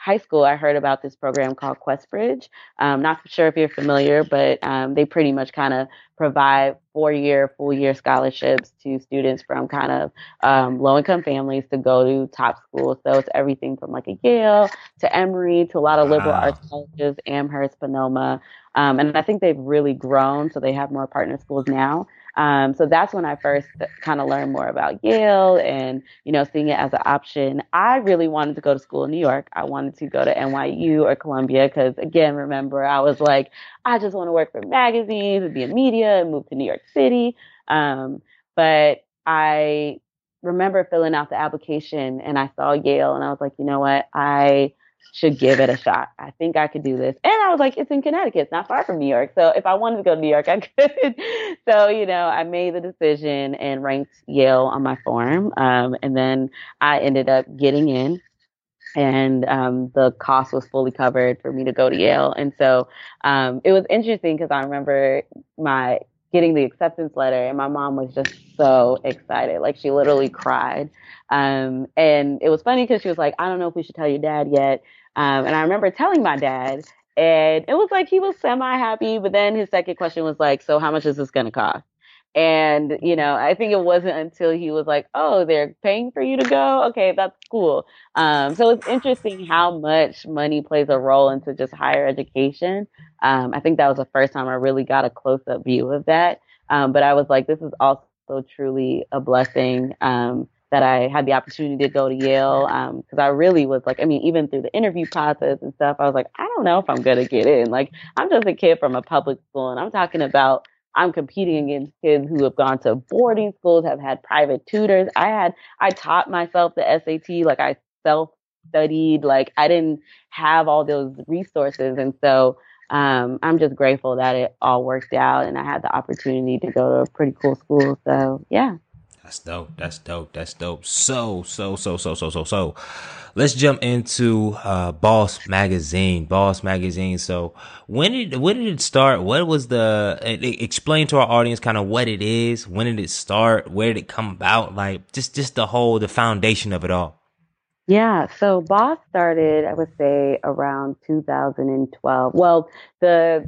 Speaker 3: high school, I heard about this program called QuestBridge. Um, not sure if you're familiar, but um, they pretty much kind of provide four year, full year scholarships to students from kind of um, low income families to go to top schools. So it's everything from like a Yale to Emory to a lot of liberal
Speaker 1: Wow.
Speaker 3: arts colleges, Amherst, Sonoma. Um, and I think they've really grown. So they have more partner schools now. Um, so that's when I first kind of learned more about Yale and, you know, seeing it as an option. I really wanted to go to school in New York. I wanted to go to NYU or Columbia because, again, remember, I was like, I just want to work for magazines and be in media and move to New York City. Um, but I remember filling out the application and I saw Yale and I was like, you know what? I should give it a shot. I think I could do this. And I was like, it's in Connecticut. It's not far from New York. So if I wanted to go to New York, I *laughs* could. so, you know, I made the decision and ranked Yale on my form. Um, and then I ended up getting in and um, the cost was fully covered for me to go to Yale. And so um, it was interesting because I remember my getting the acceptance letter, and my mom was just so excited, like she literally cried. Um, and it was funny because she was like, "I don't know if we should tell your dad yet." Um, and I remember telling my dad, and it was like he was semi happy, but then his second question was like, "So how much is this going to cost?" And, you know, I think it wasn't until he was like, oh, they're paying for you to go. Okay, that's cool. Um, so it's interesting how much money plays a role into just higher education. Um, I think that was the first time I really got a close up view of that. Um, but I was like, this is also truly a blessing. Um, that I had the opportunity to go to Yale because I really was like, I mean, even through the interview process and stuff, I was like, I don't know if I'm gonna get in. Like, I'm just a kid from a public school, and I'm talking about I'm competing against kids who have gone to boarding schools, have had private tutors. I had, I taught myself the SAT, like I self studied, like I didn't have all those resources. And so um, I'm just grateful that it all worked out and I had the opportunity to go to a pretty cool school. So yeah.
Speaker 1: That's dope. That's dope. That's dope. So, so, so, so, so, so, so. Let's jump into uh Bauce Magazine. Bauce Magazine. So, when did when did it start? What was the explain to our audience kind of what it is? When did it start? Where did it come about? Like just just the whole the foundation of it all.
Speaker 3: Yeah, so Bauce started, I would say, around 2012. Well, the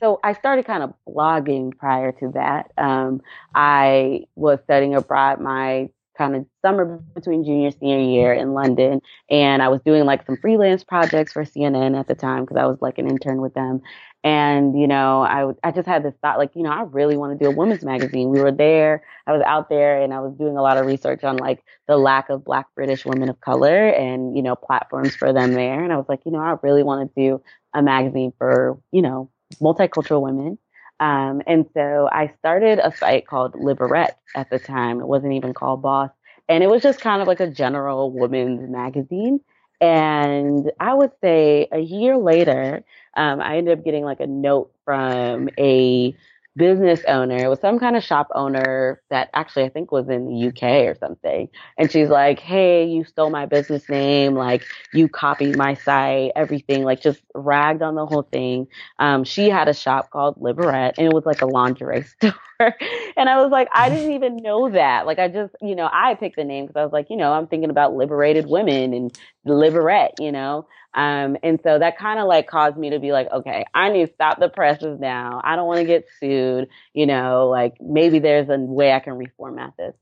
Speaker 3: so I started kind of blogging prior to that. Um, I was studying abroad my kind of summer between junior senior year in London, and I was doing like some freelance projects for CNN at the time because I was like an intern with them. And you know, I I just had this thought, like you know, I really want to do a women's magazine. We were there, I was out there, and I was doing a lot of research on like the lack of Black British women of color and you know platforms for them there. And I was like, you know, I really want to do a magazine for, you know, multicultural women. Um, and so I started a site called Liberette at the time. It wasn't even called Bauce. And it was just kind of like a general women's magazine. And I would say a year later, um, I ended up getting like a note from a business owner. It was some kind of shop owner that actually I think was in the UK or something. And she's like, Hey, you stole my business name. Like you copied my site, everything, like just ragged on the whole thing. Um, she had a shop called Liberette and it was like a lingerie *laughs* store. *laughs* and I was like, I didn't *laughs* even know that. Like I just, you know, I picked the name because I was like, you know, I'm thinking about liberated women and Liberette, you know. Um, and so that kind of like caused me to be like, okay, I need to stop the presses now. I don't want to get sued. You know, like maybe there's a way I can reformat this.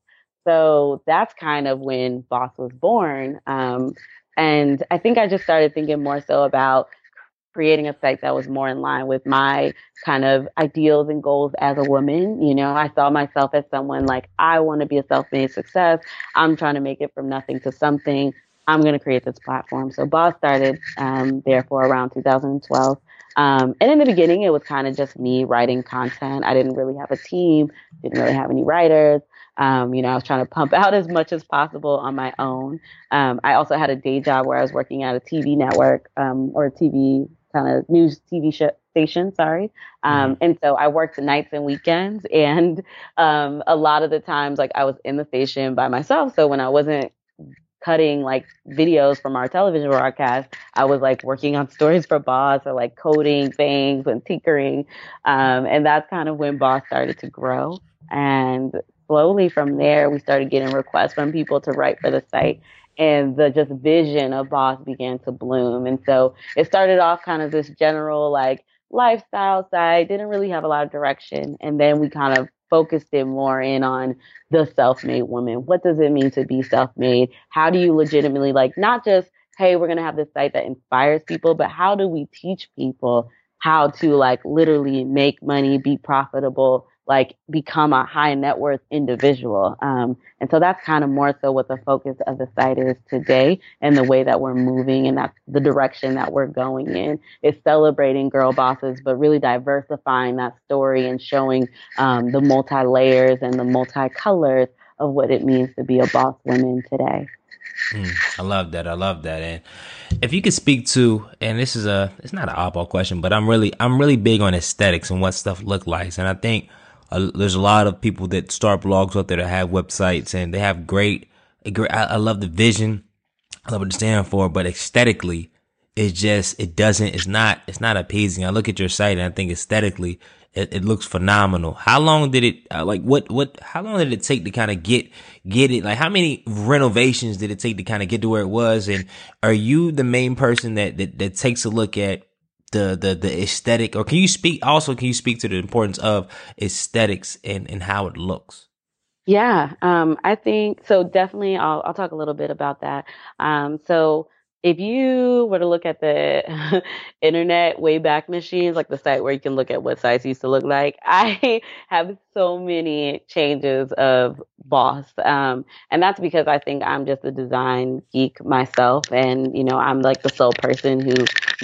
Speaker 3: So that's kind of when Bauce was born. Um, and I think I just started thinking more so about creating a site that was more in line with my kind of ideals and goals as a woman. You know, I saw myself as someone like, I want to be a self made success. I'm trying to make it from nothing to something. I'm going to create this platform. So Bauce started um, therefore around 2012. Um, and in the beginning, it was kind of just me writing content. I didn't really have a team, didn't really have any writers. Um, you know, I was trying to pump *laughs* out as much as possible on my own. Um, I also had a day job where I was working at a TV network um, or a TV kind of news TV show, station, sorry. Um, mm-hmm. and so I worked nights and weekends. And um, a lot of the times, like I was in the station by myself. So when I wasn't cutting like videos from our television broadcast, I was like working on stories for Bauce or like coding things and tinkering. Um, and that's kind of when Bauce started to grow. And slowly from there, we started getting requests from people to write for the site. And the just vision of Bauce began to bloom. And so it started off kind of this general like lifestyle side, didn't really have a lot of direction. And then we kind of focused it more in on the self-made woman. What does it mean to be self-made? How do you legitimately like not just, hey, we're going to have this site that inspires people, but how do we teach people how to like literally make money, be profitable, like become a high net worth individual. Um, and so that's kind of more so what the focus of the site is today and the way that we're moving and that's the direction that we're going in is celebrating girl bosses, but really diversifying that story and showing um, the multi layers and the multi colors of what it means to be a boss woman today.
Speaker 1: Mm, I love that. I love that. And if you could speak to, and this is a, it's not an oddball question, but I'm really, I'm really big on aesthetics and what stuff look like. And I think there's a lot of people that start blogs out there that have websites and they have great, great I, I love the vision. I love what they stand for, but aesthetically, it's just, it doesn't, it's not, it's not appeasing. I look at your site and I think aesthetically, it, it looks phenomenal. How long did it, uh, like, what, what, how long did it take to kind of get, get it? Like, how many renovations did it take to kind of get to where it was? And are you the main person that, that, that takes a look at the the the aesthetic or can you speak also can you speak to the importance of aesthetics and and how it looks?
Speaker 3: Yeah um i think so definitely i'll i'll talk a little bit about that. Um so if you were to look at the *laughs* internet wayback machines, like the site where you can look at what sites used to look like, *laughs* I have so many changes of Bauce. Um, and that's because I think I'm just a design geek myself. And, you know, I'm like the sole person who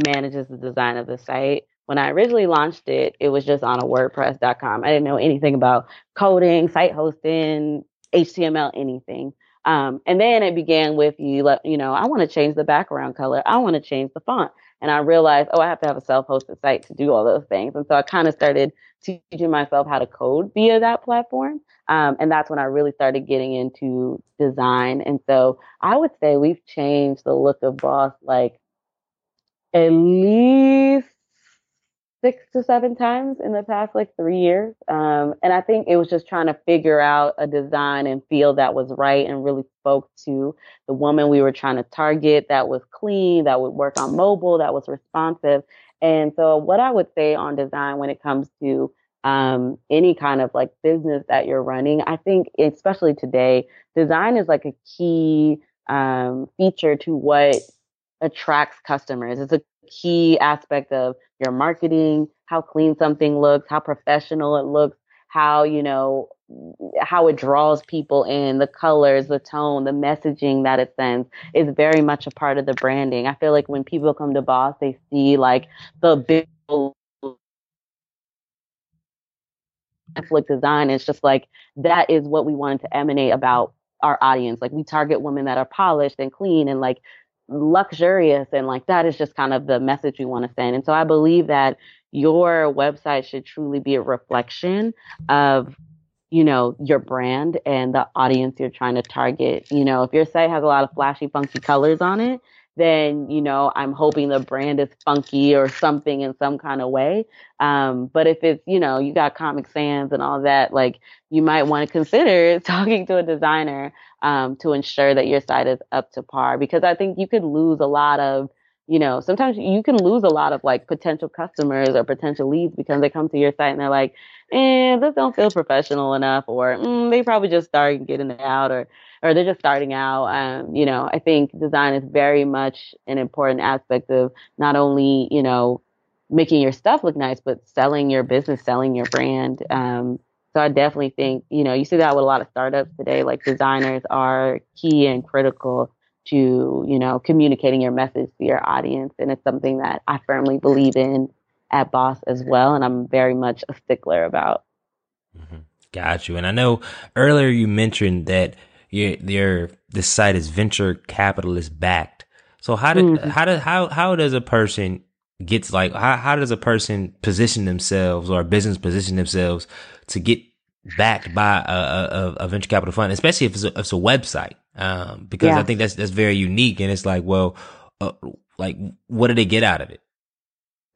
Speaker 3: manages the design of the site. When I originally launched it, it was just on a WordPress.com. I didn't know anything about coding, site hosting, HTML, anything. Um, and then it began with you, you know, I want to change the background color. I want to change the font. And I realized, oh, I have to have a self-hosted site to do all those things. And so I kind of started teaching myself how to code via that platform. Um, and that's when I really started getting into design. And so I would say we've changed the look of Bauce like at least six to seven times in the past like three years. Um, and I think it was just trying to figure out a design and feel that was right and really spoke to the woman we were trying to target that was clean, that would work on mobile, that was responsive. And so what I would say on design when it comes to um, any kind of like business that you're running, I think especially today, design is like a key um, feature to what attracts customers. It's a key aspect of your marketing, how clean something looks, how professional it looks, how, you know, how it draws people in, the colors, the tone, the messaging that it sends is very much a part of the branding. I feel like when people come to Bauce, they see like the big conflict design. It's just like that is what we wanted to emanate about our audience. Like we target women that are polished and clean and like luxurious and like that is just kind of the message we want to send. And so I believe that your website should truly be a reflection of you know your brand and the audience you're trying to target you know if your site has a lot of flashy funky colors on it then you know i'm hoping the brand is funky or something in some kind of way um, but if it's you know you got comic sans and all that like you might want to consider *laughs* talking to a designer um, to ensure that your site is up to par because i think you could lose a lot of you know sometimes you can lose a lot of like potential customers or potential leads because they come to your site and they're like eh, this don't feel professional enough or mm, they probably just started getting out or or they're just starting out. Um, you know, I think design is very much an important aspect of not only, you know, making your stuff look nice, but selling your business, selling your brand. Um, so I definitely think, you know, you see that with a lot of startups today, like designers are key and critical to, you know, communicating your message to your audience. And it's something that I firmly believe in at Bauce as well. And I'm very much a stickler about.
Speaker 1: Mm-hmm. Got you. And I know earlier you mentioned that your your this site is venture capitalist backed. So how did mm-hmm. how does how how does a person gets like how how does a person position themselves or a business position themselves to get backed by a, a, a venture capital fund, especially if it's a, if it's a website? Um, because yeah. I think that's that's very unique, and it's like, well, uh, like what do they get out of it?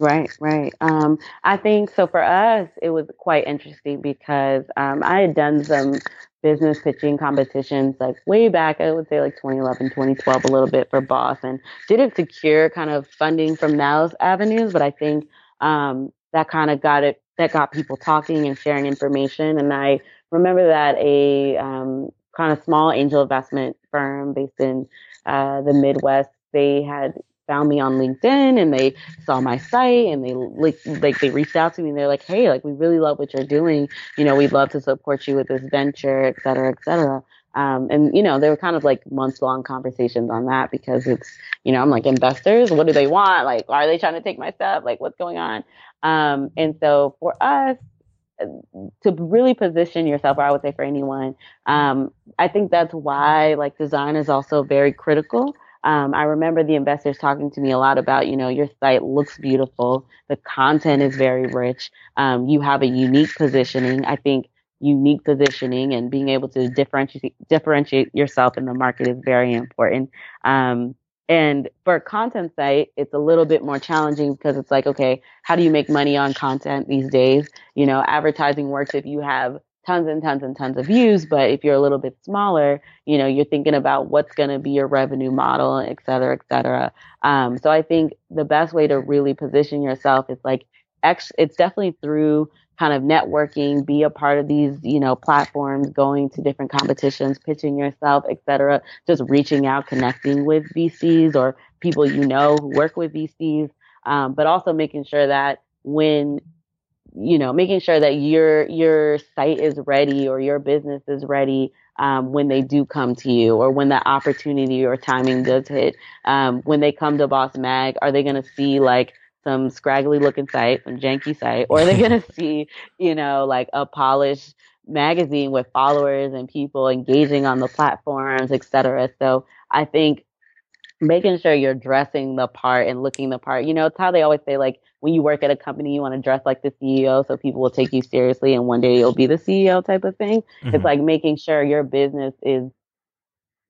Speaker 3: Right, right. Um, I think so. For us, it was quite interesting because um, I had done some business pitching competitions like way back, I would say like 2011, 2012, a little bit for Bauce, and didn't secure kind of funding from those avenues, but I think um, that kind of got it, that got people talking and sharing information. And I remember that a um, kind of small angel investment firm based in uh, the Midwest, they had found me on LinkedIn and they saw my site and they like like they reached out to me and they're like, hey, like we really love what you're doing. You know, we'd love to support you with this venture, et cetera, et cetera. Um, and you know, there were kind of like months long conversations on that because it's, you know, I'm like investors, what do they want? Like, are they trying to take my stuff? Like, what's going on? Um, and so for us, to really position yourself, or I would say for anyone, um, I think that's why like design is also very critical um, I remember the investors talking to me a lot about, you know, your site looks beautiful. The content is very rich. Um, you have a unique positioning. I think unique positioning and being able to differentiate differentiate yourself in the market is very important. Um, and for a content site, it's a little bit more challenging because it's like, okay, how do you make money on content these days? You know, advertising works if you have tons and tons and tons of views. But if you're a little bit smaller, you know, you're thinking about what's going to be your revenue model, et cetera, et cetera. Um, so I think the best way to really position yourself is like, ex- it's definitely through kind of networking, be a part of these, you know, platforms, going to different competitions, pitching yourself, et cetera, just reaching out, connecting with VCs or people you know who work with VCs, um, but also making sure that when you know, making sure that your your site is ready or your business is ready um, when they do come to you, or when that opportunity or timing does hit. Um, when they come to Bauce Mag, are they going to see like some scraggly looking site, some janky site, or are they going *laughs* to see, you know, like a polished magazine with followers and people engaging on the platforms, etc? So I think making sure you're dressing the part and looking the part. You know, it's how they always say, like, when you work at a company, you want to dress like the CEO so people will take you seriously and one day you'll be the CEO type of thing. Mm-hmm. It's like making sure your business is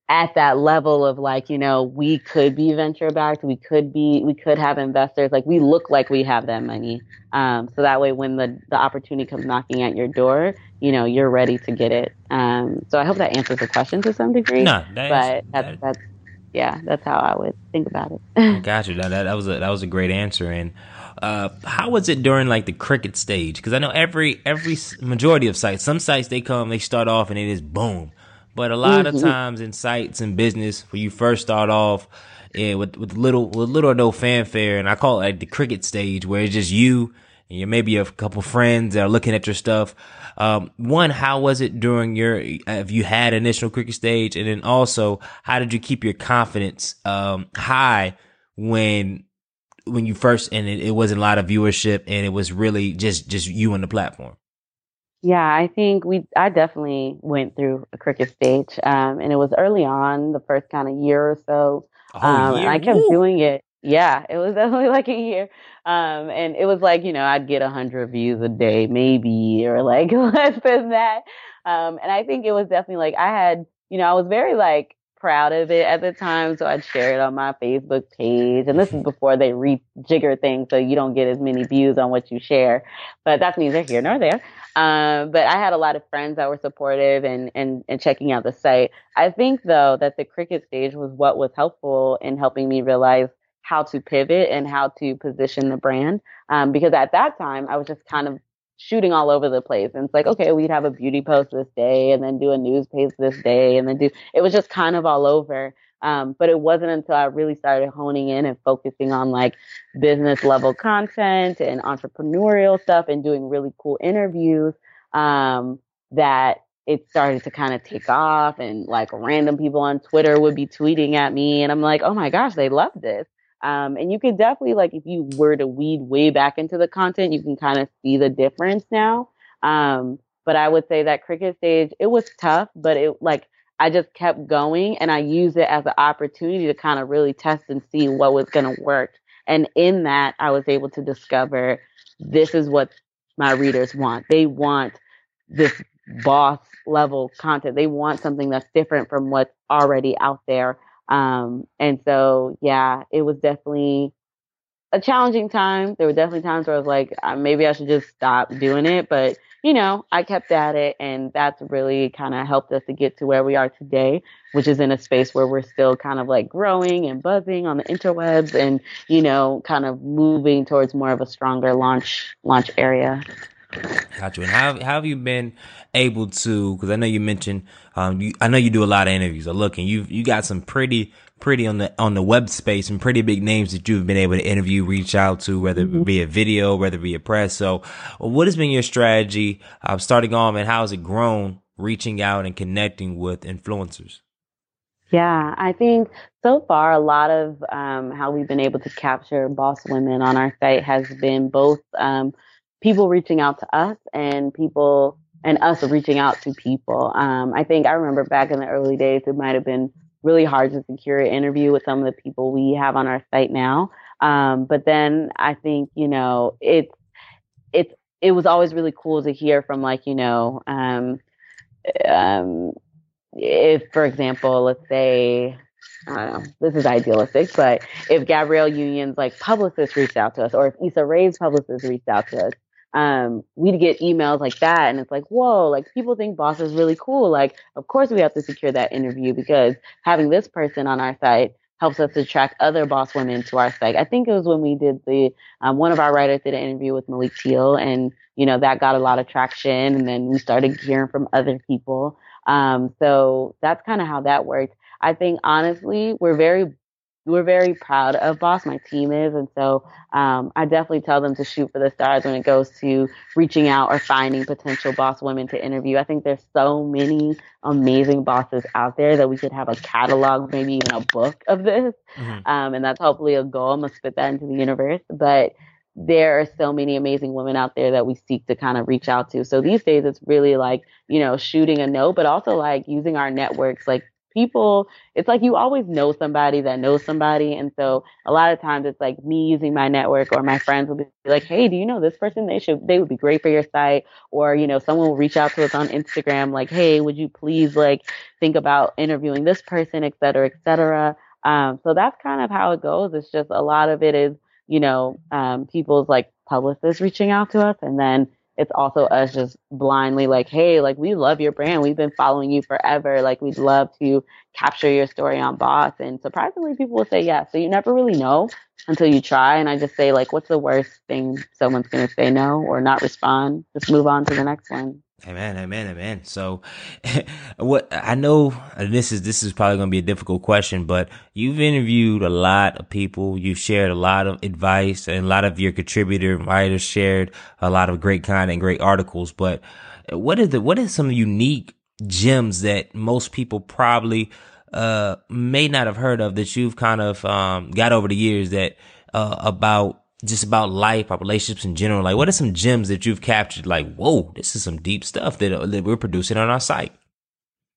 Speaker 3: at that level of like, you know, we could be venture backed, we could be, we could have investors, like we look like we have that money. Um, so that way when the, the opportunity comes knocking at your door, you know, you're ready to get it. Um, so I hope that answers the question to some degree.
Speaker 1: No,
Speaker 3: that but is, that's, that, that's, yeah, that's how I would think about it. *laughs*
Speaker 1: Got you. That, that, that was a, that was a great answer. And, uh, how was it during like the cricket stage? Because I know every every majority of sites, some sites they come, they start off and it is boom. But a lot mm-hmm. of times in sites and business, when you first start off, yeah, with with little with little or no fanfare, and I call it like the cricket stage, where it's just you and you maybe a couple friends that are looking at your stuff. Um, one, how was it during your, if you had initial cricket stage? And then also, how did you keep your confidence, um, high when, when you first, and it, it wasn't a lot of viewership and it was really just, just you and the platform?
Speaker 3: Yeah, I think we, I definitely went through a cricket stage. Um, and it was early on, the first kind of year or so. Um, and I kept Woo. doing it. Yeah, it was *laughs* definitely like a year. Um, and it was like, you know, I'd get a hundred views a day, maybe, or like *laughs* less than that. Um, and I think it was definitely like I had, you know, I was very like proud of it at the time. So I'd share it on my Facebook page. And this is *laughs* before they rejigger things so you don't get as many views on what you share. But that's neither here nor there. Um, but I had a lot of friends that were supportive and, and, and checking out the site. I think though that the cricket stage was what was helpful in helping me realize how to pivot and how to position the brand. Um, because at that time I was just kind of shooting all over the place. And it's like, okay, we'd have a beauty post this day and then do a news page this day and then do, it was just kind of all over. Um, but it wasn't until I really started honing in and focusing on like business level content and entrepreneurial stuff and doing really cool interviews, um, that it started to kind of take off and like random people on Twitter would be tweeting at me and I'm like, oh my gosh, they love this. Um, and you can definitely like if you were to weed way back into the content, you can kind of see the difference now. Um, but I would say that cricket stage, it was tough, but it like I just kept going and I used it as an opportunity to kind of really test and see what was going to work. And in that, I was able to discover this is what my readers want. They want this boss level content. They want something that's different from what's already out there. Um, and so, yeah, it was definitely a challenging time. There were definitely times where I was like, uh, maybe I should just stop doing it. But, you know, I kept at it and that's really kind of helped us to get to where we are today, which is in a space where we're still kind of like growing and buzzing on the interwebs and, you know, kind of moving towards more of a stronger launch, launch area.
Speaker 1: Got you. And how, how have you been able to? Because I know you mentioned, um, you, I know you do a lot of interviews. I look, and you you got some pretty pretty on the on the web space and pretty big names that you've been able to interview, reach out to, whether mm-hmm. it be a video, whether it be a press. So, what has been your strategy uh, starting off, and how has it grown, reaching out and connecting with influencers?
Speaker 3: Yeah, I think so far a lot of um, how we've been able to capture boss women on our site has been both um, people reaching out to us and people and us reaching out to people. Um, I think I remember back in the early days, it might have been really hard to secure an interview with some of the people we have on our site now. Um, but then I think, you know, it's, it's, it was always really cool to hear from like, you know, um, um, if, for example, let's say, I don't know, this is idealistic, but if Gabrielle Union's like publicist reached out to us or if Issa Rae's publicist reached out to us, um, we'd get emails like that. And it's like, whoa, like people think Bauce is really cool. Like, of course we have to secure that interview because having this person on our site helps us attract other boss women to our site. I think it was when we did the, um, one of our writers did an interview with Malik Teal and, you know, that got a lot of traction. And then we started hearing from other people. Um, so that's kind of how that worked. I think honestly, we're very we're very proud of Bauce. My team is, and so um, I definitely tell them to shoot for the stars when it goes to reaching out or finding potential boss women to interview. I think there's so many amazing bosses out there that we could have a catalog, maybe even a book of this, mm-hmm. um, and that's hopefully a goal. I'm gonna spit that into the universe, but there are so many amazing women out there that we seek to kind of reach out to. So these days it's really like, you know, shooting a note, but also like using our networks, like people, it's like you always know somebody that knows somebody. And so a lot of times it's like me using my network or my friends will be like, Hey, do you know this person? They should, they would be great for your site. Or, you know, someone will reach out to us on Instagram, like, Hey, would you please like think about interviewing this person, et cetera, et cetera. Um, so that's kind of how it goes. It's just a lot of it is, you know, um, people's like publicists reaching out to us and then it's also us just blindly like, hey, like we love your brand. We've been following you forever. Like we'd love to capture your story on Bauce. And surprisingly, people will say yes. So you never really know until you try. And I just say like, what's the worst thing someone's to say no or not respond? Just move on to the next one.
Speaker 1: Amen, amen, amen. So, *laughs* what I know, this is this is probably going to be a difficult question, but you've interviewed a lot of people. You've shared a lot of advice, and a lot of your contributor writers shared a lot of great content, and great articles. But what is the what is some unique gems that most people probably uh, may not have heard of that you've kind of um, got over the years that uh, about just about life, our relationships in general? Like, what are some gems that you've captured? Like, whoa, this is some deep stuff that, uh, that we're producing on our site.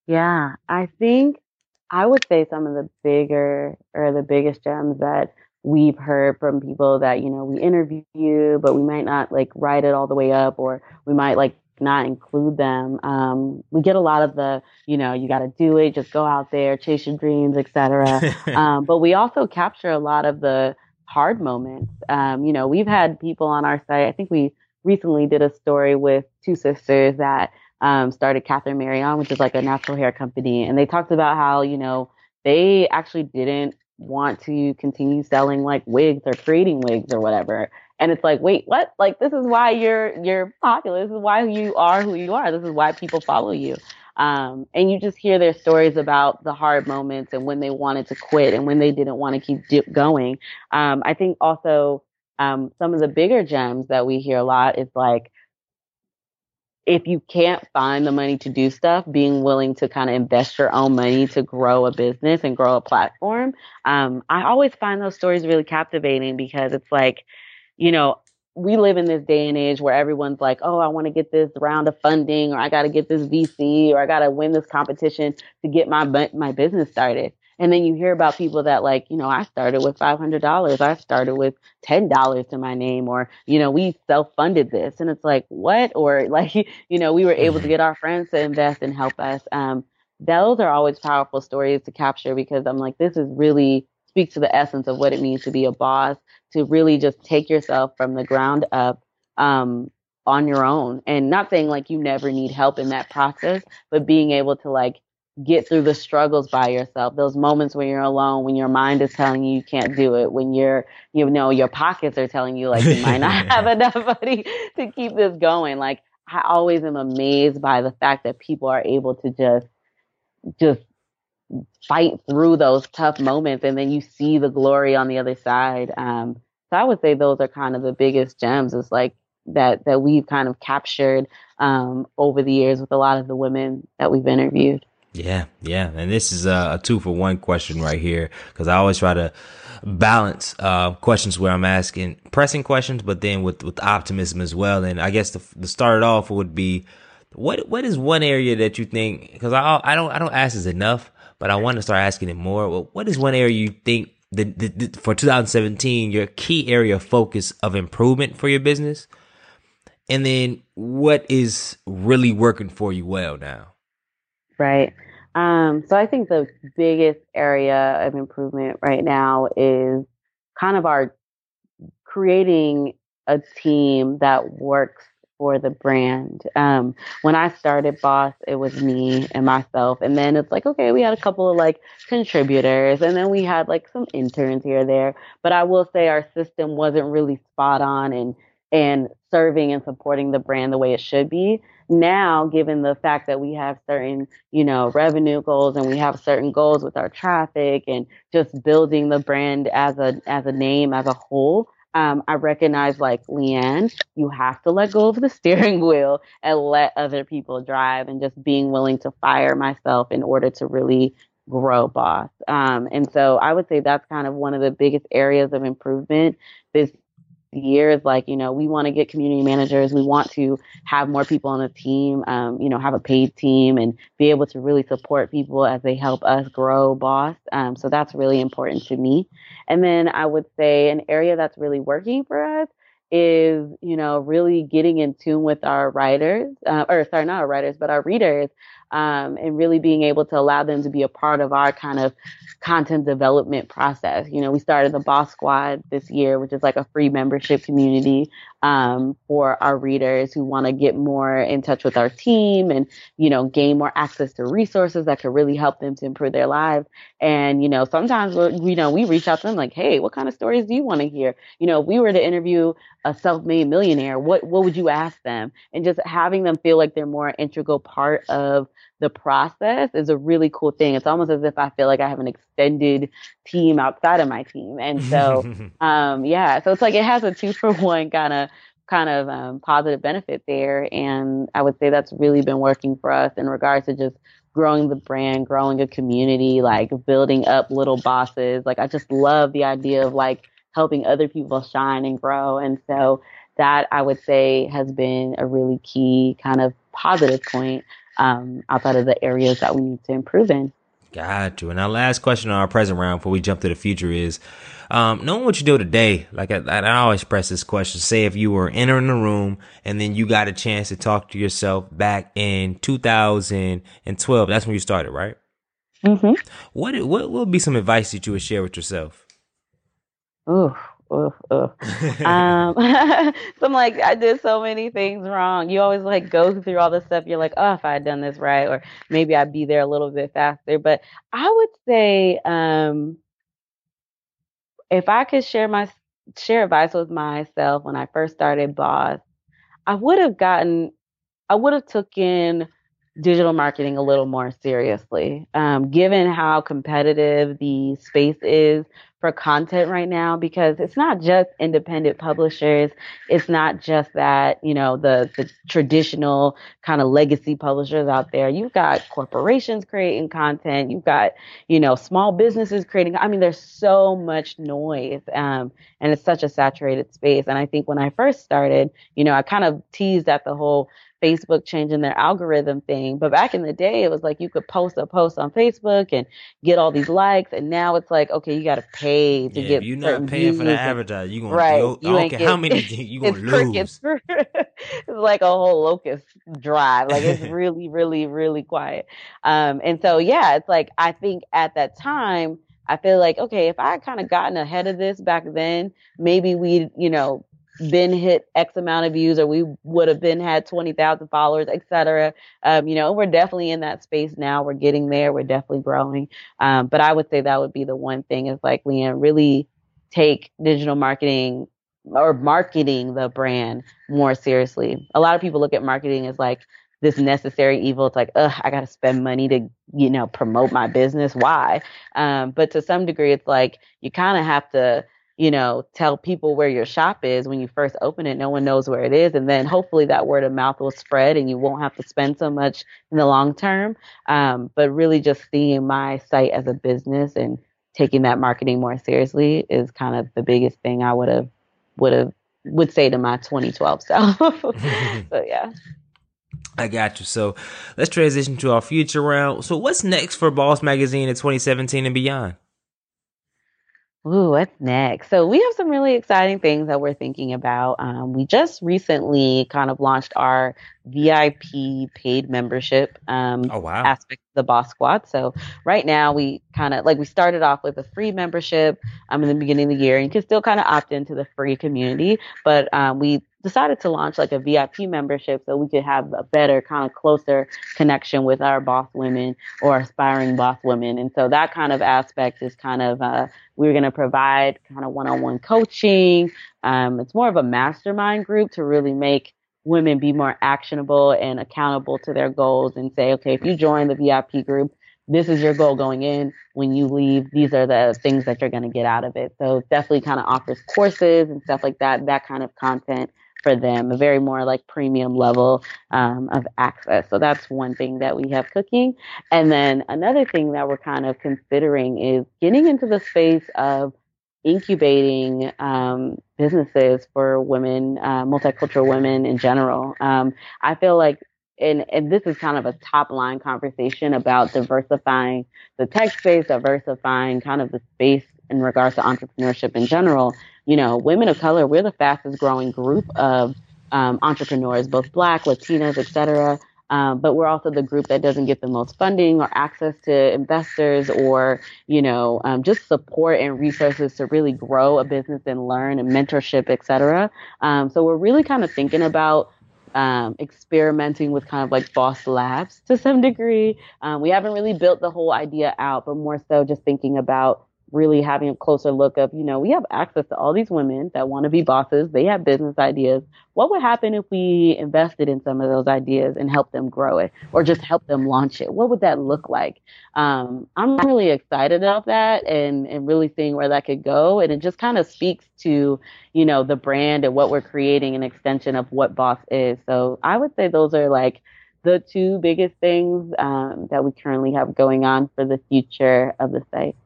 Speaker 3: Yeah, I think I would say some of the bigger or the biggest gems that we've heard from people that you know we interview, but we might not like write it all the way up, or we might like not include them. Um, we get a lot of the, you know, you got to do it, just go out there, chase your dreams, etc. *laughs* um, but we also capture a lot of the hard moments. Um, you know, we've had people on our site. I think we recently did a story with two sisters that um, started Catherine Marion, which is like a natural hair company, and they talked about how you know they actually didn't want to continue selling like wigs or creating wigs or whatever. And it's like, wait, what? Like this is why you're you're popular. This is why you are who you are. This is why people follow you. Um, and you just hear their stories about the hard moments and when they wanted to quit and when they didn't want to keep going. Um, I think also um, some of the bigger gems that we hear a lot is like, if you can't find the money to do stuff, being willing to kind of invest your own money to grow a business and grow a platform. Um, I always find those stories really captivating because it's like, you know, we live in this day and age where everyone's like, oh, I want to get this round of funding, or I got to get this VC, or I got to win this competition to get my my business started. And then you hear about people that like, you know, I started with $500. I started with $10 to my name or, you know, we self-funded this. And it's like, what? Or *laughs* like, you know, we were able to get our friends to invest and help us. Um, those are always powerful stories to capture because I'm like, this is really speaks to the essence of what it means to be a boss, to really just take yourself from the ground up um, on your own. And not saying like you never need help in that process, but being able to like get through the struggles by yourself. Those moments when you're alone, when your mind is telling you you can't do it, when you're, you know, your pockets are telling you like you might not *laughs* have enough money to keep this going. Like I always am amazed by the fact that people are able to just, just fight through those tough moments and then you see the glory on the other side. Um, so I would say those are kind of the biggest gems is like that, that we've kind of captured, um, over the years with a lot of the women that we've interviewed.
Speaker 1: Yeah, yeah, and this is a, a two for one question right here because I always try to balance uh, questions where I'm asking pressing questions, but then with with optimism as well. And I guess the, the start off would be what what is one area that you think because I I don't I don't ask this enough, but I want to start asking it more. Well, what is one area you think that, that for 2017 your key area of focus of improvement for your business? And then what is really working for you well now?
Speaker 3: Right. Um, so I think the biggest area of improvement right now is kind of our creating a team that works for the brand. Um, when I started Bauce, it was me and myself. And then it's like, okay, we had a couple of like contributors and then we had like some interns here or there. But I will say our system wasn't really spot on and and serving and supporting the brand the way it should be. Now, given the fact that we have certain, you know, revenue goals and we have certain goals with our traffic and just building the brand as a as a name as a whole, um, I recognize like Liane, you have to let go of the *laughs* steering wheel and let other people drive and just being willing to fire myself in order to really grow Bauce. Um, and so I would say that's kind of one of the biggest areas of improvement this years like you know we want to get community managers we want to have more people on the team um, you know have a paid team and be able to really support people as they help us grow Bauce um, so that's really important to me. And then i would say an area that's really working for us is you know really getting in tune with our writers uh, or sorry not our writers but our readers um, and really being able to allow them to be a part of our kind of content development process. You know, we started the Bauce Squad this year, which is like a free membership community um, for our readers who want to get more in touch with our team and, you know, gain more access to resources that could really help them to improve their lives. And, you know, sometimes, we, you know, we reach out to them like, hey, what kind of stories do you want to hear? You know, if we were to interview a self-made millionaire, what, what would you ask them? And just having them feel like they're more integral part of the process is a really cool thing. It's almost as if I feel like I have an extended team outside of my team. And so, *laughs* um, yeah, so it's like it has a two for one kind of kind of um, positive benefit there. And I would say that's really been working for us in regards to just growing the brand, growing a community, like building up little bosses. Like I just love the idea of like helping other people shine and grow. And so that I would say has been a really key kind of positive point um, outside of the areas that we need to improve in.
Speaker 1: Got you. And our last question on our present round before we jump to the future is um, knowing what you do today, like I, I, always press this question, say if you were entering the room and then you got a chance to talk to yourself back in 2012, that's when you started, right?
Speaker 3: Mm-hmm.
Speaker 1: What, what would be some advice that you would share with yourself?
Speaker 3: Oh, oof, oof. um, *laughs* *laughs* so I'm like, I did so many things wrong. You always like go through all this stuff. You're like, oh, if I had done this right, or maybe I'd be there a little bit faster. But I would say, um, if I could share my share advice with myself when I first started Bauce, I would have gotten, I would have taken digital marketing a little more seriously, um, given how competitive the space is for content right now because it's not just independent publishers. It's not just that, you know, the, the traditional kind of legacy publishers out there. You've got corporations creating content. You've got, you know, small businesses creating. I mean, there's so much noise. Um, and it's such a saturated space. And I think when I first started, you know, I kind of teased at the whole Facebook changing their algorithm thing. But back in the day, it was like you could post a post on Facebook and get all these likes, and now it's like okay, you got to pay to
Speaker 1: yeah,
Speaker 3: get.
Speaker 1: you're not paying for the advertising. You're gonna
Speaker 3: right?
Speaker 1: You, *laughs*
Speaker 3: you
Speaker 1: ain't get, how many you gonna
Speaker 3: lose. *laughs* it's like a whole locust drive. Like it's *laughs* really, really, really quiet. Um, and so yeah, it's like I think at that time. I feel like, okay, if I had kind of gotten ahead of this back then, maybe we'd, you know, been hit X amount of views or we would have been had 20,000 followers, etc. Um, you know, we're definitely in that space now. We're getting there. We're definitely growing. Um, but I would say that would be the one thing is like, Liane, really take digital marketing or marketing the brand more seriously. A lot of people look at marketing as like this necessary evil. It's like, ugh, I got to spend money to, you know, promote my business. Why? Um, but to some degree, it's like you kind of have to you know, tell people where your shop is when you first open it. No one knows where it is. And then hopefully that word of mouth will spread and you won't have to spend so much in the long term. Um, but really just seeing my site as a business and taking that marketing more seriously is kind of the biggest thing I would have, would have, would say to my 2012 self. *laughs* *laughs* so yeah.
Speaker 1: I got you. So let's transition to our future round. So what's next for Bauce Magazine in 2017 and beyond?
Speaker 3: Ooh, what's next? So we have some really exciting things that we're thinking about. Um, we just recently kind of launched our VIP paid membership um,
Speaker 1: oh, wow.
Speaker 3: aspect of the Bauce Squad. So right now we kind of like we started off with a free membership um, in the beginning of the year, and you can still kind of opt into the free community, but um, we decided to launch like a VIP membership so we could have a better kind of closer connection with our boss women or aspiring boss women. And so that kind of aspect is kind of uh, we're going to provide kind of one-on-one coaching. Um, it's more of a mastermind group to really make women be more actionable and accountable to their goals and say, okay, if you join the VIP group, this is your goal going in. When you leave, these are the things that you're going to get out of it. So definitely kind of offers courses and stuff like that, that kind of content for them, a very more like premium level um, of access. So that's one thing that we have cooking. And then another thing that we're kind of considering is getting into the space of incubating um, businesses for women, uh, multicultural women in general. Um, I feel like and, and this is kind of a top line conversation about diversifying the tech space, diversifying kind of the space in regards to entrepreneurship in general you know, women of color, we're the fastest growing group of um, entrepreneurs, both Black, Latinas, et cetera. Um, but we're also the group that doesn't get the most funding or access to investors or, you know, um, just support and resources to really grow a business and learn and mentorship, et cetera. Um, so we're really kind of thinking about um, experimenting with kind of like Bauce labs to some degree. Um, we haven't really built the whole idea out, but more so just thinking about really having a closer look of, you know, we have access to all these women that want to be bosses. They have business ideas. What would happen if we invested in some of those ideas and help them grow it or just help them launch it? What would that look like? Um, I'm really excited about that and, and really seeing where that could go. And it just kind of speaks to, you know, the brand and what we're creating an extension of what Bauce is. So I would say those are like, the two biggest things um, that we currently have going on for the future of the site.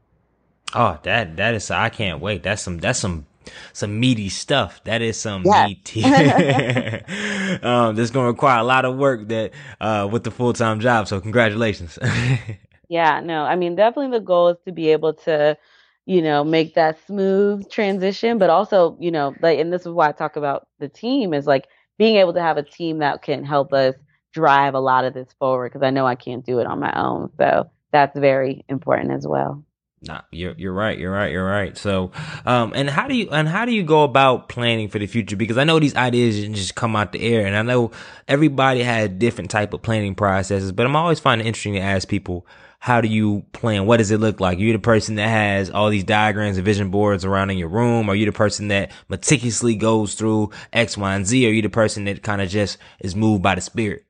Speaker 1: Oh, that that is I can't wait. That's some that's some some meaty stuff. That is some yes. meaty. *laughs* um, that's going to require a lot of work that uh, with the full time job. So congratulations. *laughs*
Speaker 3: yeah, no, I mean definitely the goal is to be able to, you know, make that smooth transition, but also, you know, like, and this is why I talk about the team is like being able to have a team that can help us drive a lot of this forward because I know I can't do it on my own. So that's very important as well.
Speaker 1: Nah, you're you're right. You're right. You're right. So, um, and how do you and how do you go about planning for the future? Because I know these ideas just come out the air, and I know everybody has different type of planning processes. But I'm always finding interesting to ask people, how do you plan? What does it look like? You're the person that has all these diagrams and vision boards around in your room. Are you the person that meticulously goes through X, Y, and Z? Are you the person that kind of just is moved by the spirit?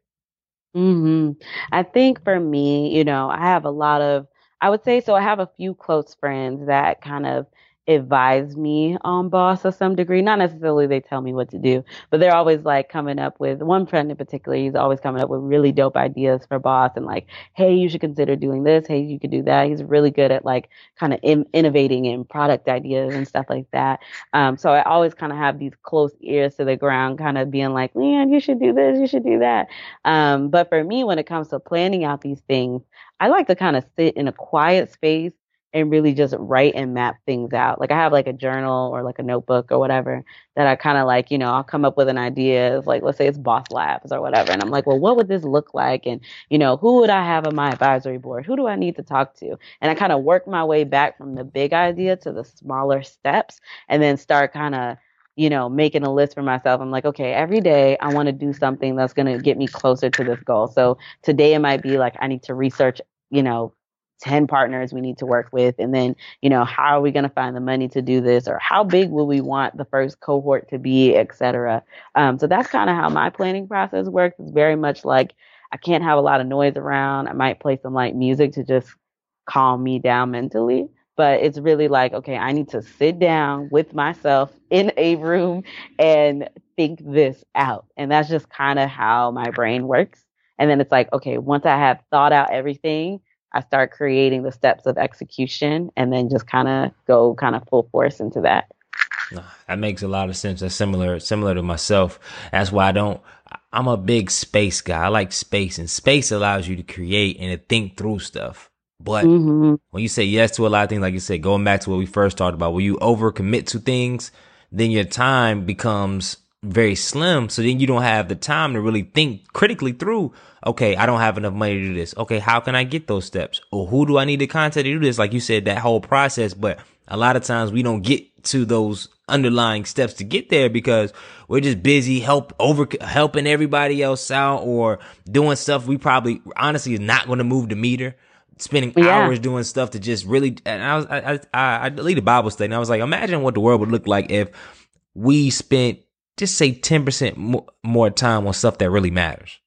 Speaker 3: hmm I think for me, you know, I have a lot of, I would say, so I have a few close friends that kind of advise me on Bauce to some degree. Not necessarily they tell me what to do, but they're always like coming up with one friend in particular. He's always coming up with really dope ideas for Bauce and like, hey, you should consider doing this. Hey, you could do that. He's really good at like kind of in- innovating in product ideas and stuff like that. Um, so I always kind of have these close ears to the ground, kind of being like, man, you should do this, you should do that. Um, but for me, when it comes to planning out these things, I like to kind of sit in a quiet space and really just write and map things out. Like I have like a journal or like a notebook or whatever that I kind of like, you know, I'll come up with an idea of like, let's say it's Bauce Labs or whatever. And I'm like, well, what would this look like? And, you know, who would I have on my advisory board? Who do I need to talk to? And I kind of work my way back from the big idea to the smaller steps and then start kind of, you know, making a list for myself. I'm like, okay, every day I want to do something that's going to get me closer to this goal. So today it might be like, I need to research, you know, 10 partners we need to work with and then you know how are we going to find the money to do this or how big will we want the first cohort to be etc um, so that's kind of how my planning process works. It's very much like i can't have a lot of noise around. I might play some like music to just calm me down mentally but it's really like okay i need to sit down with myself in a room and think this out. And that's just kind of how my brain works and then it's like okay once i have thought out everything I start creating the steps of execution and then just kind of go kind of full force into that.
Speaker 1: that makes a lot of sense. That's similar, similar to myself. That's why I don't, I'm a big space guy. I like space and space allows you to create and to think through stuff. But mm-hmm. when you say yes to a lot of things, like you said, going back to what we first talked about, when you overcommit to things, then your time becomes very slim. So then you don't have the time to really think critically through, okay, I don't have enough money to do this. Okay, how can I get those steps? Or who do I need to contact to do this? Like you said, that whole process. But a lot of times we don't get to those underlying steps to get there because we're just busy help over helping everybody else out or doing stuff we probably honestly is not going to move the meter spending yeah. hours doing stuff to just really and I was I I I deleted Bible study and I was like imagine what the world would look like if we spent just say 10% more time on stuff that really matters.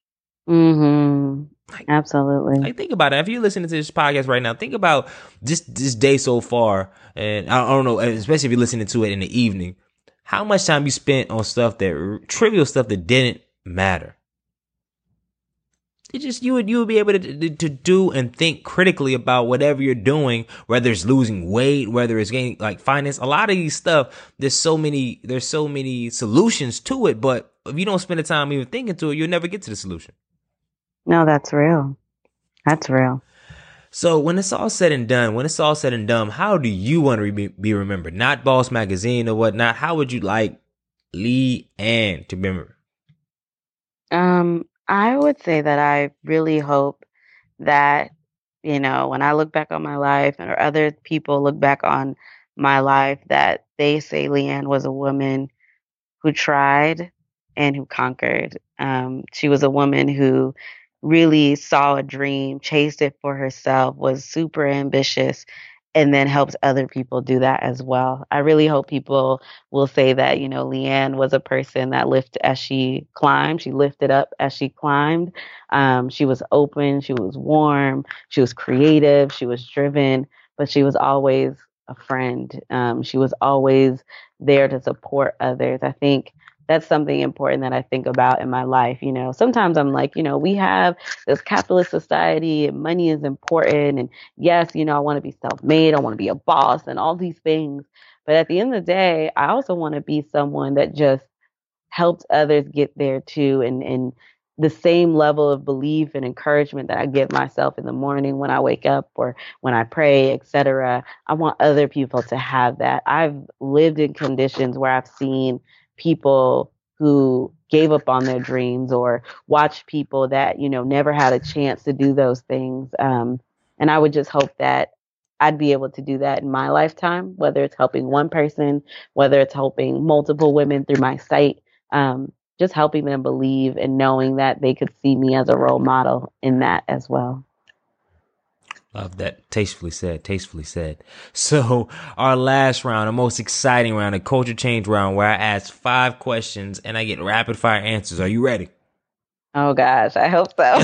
Speaker 3: Mm-hmm. Like, Absolutely.
Speaker 1: Like think about it. If you're listening to this podcast right now, think about this this day so far, and I don't know, especially if you're listening to it in the evening, how much time you spent on stuff that trivial stuff that didn't matter it just you would you would be able to, to, to do and think critically about whatever you're doing, whether it's losing weight, whether it's gaining like finance. A lot of these stuff, there's so many there's so many solutions to it, but if you don't spend the time even thinking to it, you'll never get to the solution.
Speaker 3: No, that's real. That's real.
Speaker 1: So when it's all said and done, when it's all said and done, how do you want to be, be remembered? Not Bauce Magazine or whatnot. How would you like Liane to be remembered?
Speaker 3: Um, I would say that I really hope that, you know, when I look back on my life or other people look back on my life, that they say Liane was a woman who tried and who conquered. Um, she was a woman who really saw a dream, chased it for herself, was super ambitious, and then helps other people do that as well. I really hope people will say that, you know, Liane was a person that lifted as she climbed. She lifted up as she climbed. Um, she was open, she was warm, she was creative, she was driven, but she was always a friend. Um, she was always there to support others. I think that's something important that I think about in my life. You know, sometimes I'm like, you know, we have this capitalist society and money is important. And yes, you know, I want to be self made, I want to be a boss and all these things. But at the end of the day, I also want to be someone that just helps others get there too and, and the same level of belief and encouragement that I give myself in the morning when I wake up or when I pray, etc. I want other people to have that. I've lived in conditions where I've seen people who gave up on their dreams or watch people that you know never had a chance to do those things. Um, and i would just hope that i'd be able to do that in my lifetime whether it's helping one person whether it's helping multiple women through my site um, just helping them believe and knowing that they could see me as a role model in that as well
Speaker 1: Love that. Tastefully said. Tastefully said. So our last round, the most exciting round, the culture change round, where I ask five questions and I get rapid fire answers. Are you ready?
Speaker 3: Oh gosh, I hope so. no,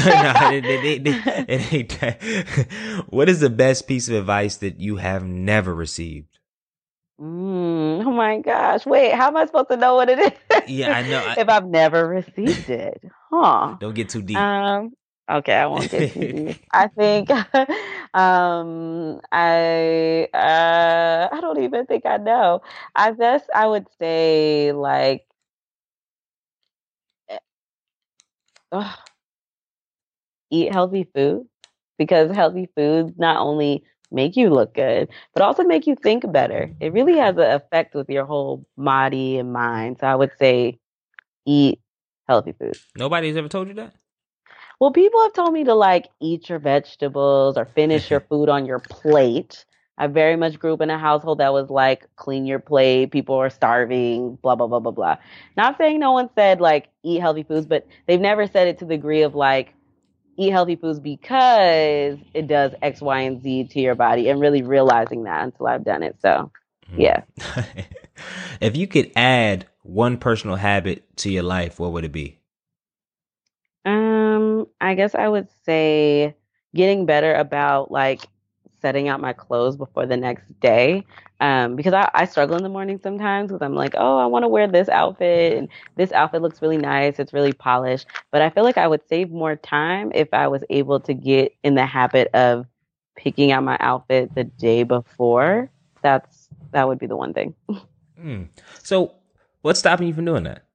Speaker 1: what is the best piece of advice that you have never received?
Speaker 3: Mm, oh my gosh! Wait, how am I supposed to know what it is?
Speaker 1: Yeah, I know. I, *laughs*
Speaker 3: if I've never received it, huh?
Speaker 1: Don't get too deep.
Speaker 3: Um, Okay, I won't get too deep. *laughs* I think *laughs* um I uh I don't even think I know. I guess I would say like uh, eat healthy food because healthy foods not only make you look good, but also make you think better. It really has an effect with your whole body and mind. So I would say eat healthy food.
Speaker 1: Nobody's ever told you that?
Speaker 3: Well, people have told me to like eat your vegetables or finish your *laughs* food on your plate. I very much grew up in a household that was like, clean your plate, people are starving, blah, blah, blah, blah, blah. Not saying no one said like eat healthy foods, but they've never said it to the degree of like eat healthy foods because it does X, Y, and Z to your body and really realizing that until I've done it. So, hmm. yeah. *laughs*
Speaker 1: if you could add one personal habit to your life, what would it be?
Speaker 3: Um, I guess I would say getting better about like setting out my clothes before the next day. Um, because I, I struggle in the morning sometimes because I'm like, oh, I want to wear this outfit and this outfit looks really nice. It's really polished. But I feel like I would save more time if I was able to get in the habit of picking out my outfit the day before. That's that would be the one thing. *laughs*
Speaker 1: Mm. So, what's stopping you from doing that?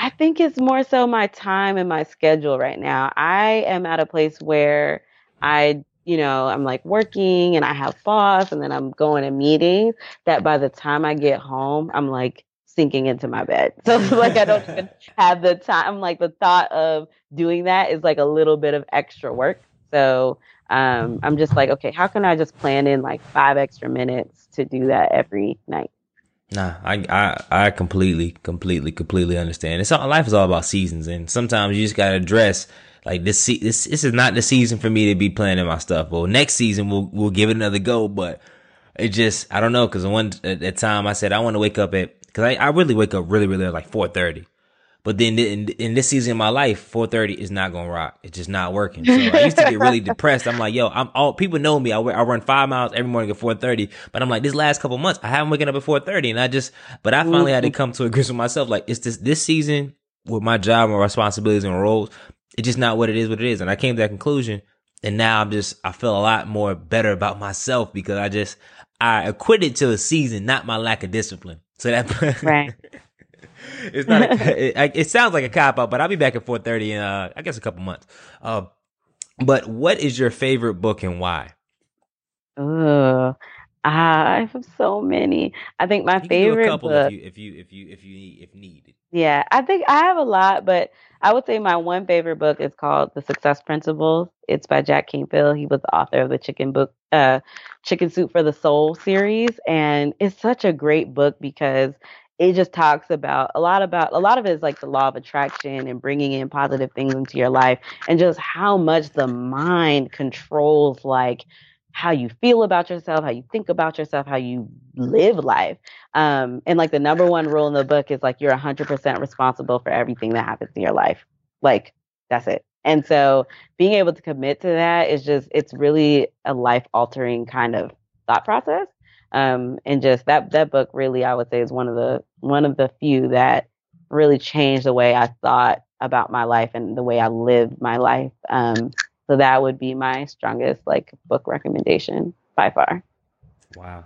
Speaker 3: I think it's more so my time and my schedule right now. I am at a place where I, you know, I'm like working and I have Bauce and then I'm going to meetings that by the time I get home, I'm like sinking into my bed. *laughs* So like I don't even *laughs* have the time. Like the thought of doing that is like a little bit of extra work. So um, I'm just like, okay, how can I just plan in like five extra minutes to do that every night?
Speaker 1: Nah, I, I I completely, completely, completely understand. It's all life is all about seasons, and sometimes you just gotta address like this. This this is not the season for me to be planning my stuff. Well, next season we'll we'll give it another go, but it just I don't know because one at, time I said I want to wake up at because I, I really wake up really really like four thirty. But then in, in this season of my life, 4:30 is not gonna rock. It's just not working. So I used to get really *laughs* depressed. I'm like, yo, I'm all people know me. I, I run five miles every morning at 4:30. But I'm like, this last couple months, I haven't waken up at 4:30, and I just, but I finally had to come to a agreement with myself. Like, it's this this season with my job and responsibilities and roles. It's just not what it is. What it is, and I came to that conclusion. And now I'm just, I feel a lot more better about myself because I just, I acquitted to a season, not my lack of discipline. So that, *laughs* right. *laughs* it's not. A, *laughs* it, it, sounds like a cop out, but I'll be back at four thirty in uh, I guess a couple months. Uh, but what is your favorite book and why?
Speaker 3: Uh, I have so many. I think my
Speaker 1: you
Speaker 3: favorite
Speaker 1: couple
Speaker 3: book.
Speaker 1: If you if you if you if you need if needed.
Speaker 3: Yeah, I think I have a lot, but I would say my one favorite book is called The Success Principles. It's by Jack Canfield. He was the author of the Chicken Book, uh, Chicken Soup for the Soul series, and it's such a great book because it just talks about a lot about a lot of it is like the law of attraction and bringing in positive things into your life and just how much the mind controls like how you feel about yourself, how you think about yourself, how you live life. Um, and like the number one rule in the book is like you're 100% responsible for everything that happens in your life. Like that's it. And so being able to commit to that is just, it's really a life altering kind of thought process. Um, and just that, that book really, I would say is one of the, one of the few that really changed the way I thought about my life and the way I lived my life. Um, so that would be my strongest like book recommendation by far.
Speaker 1: Wow.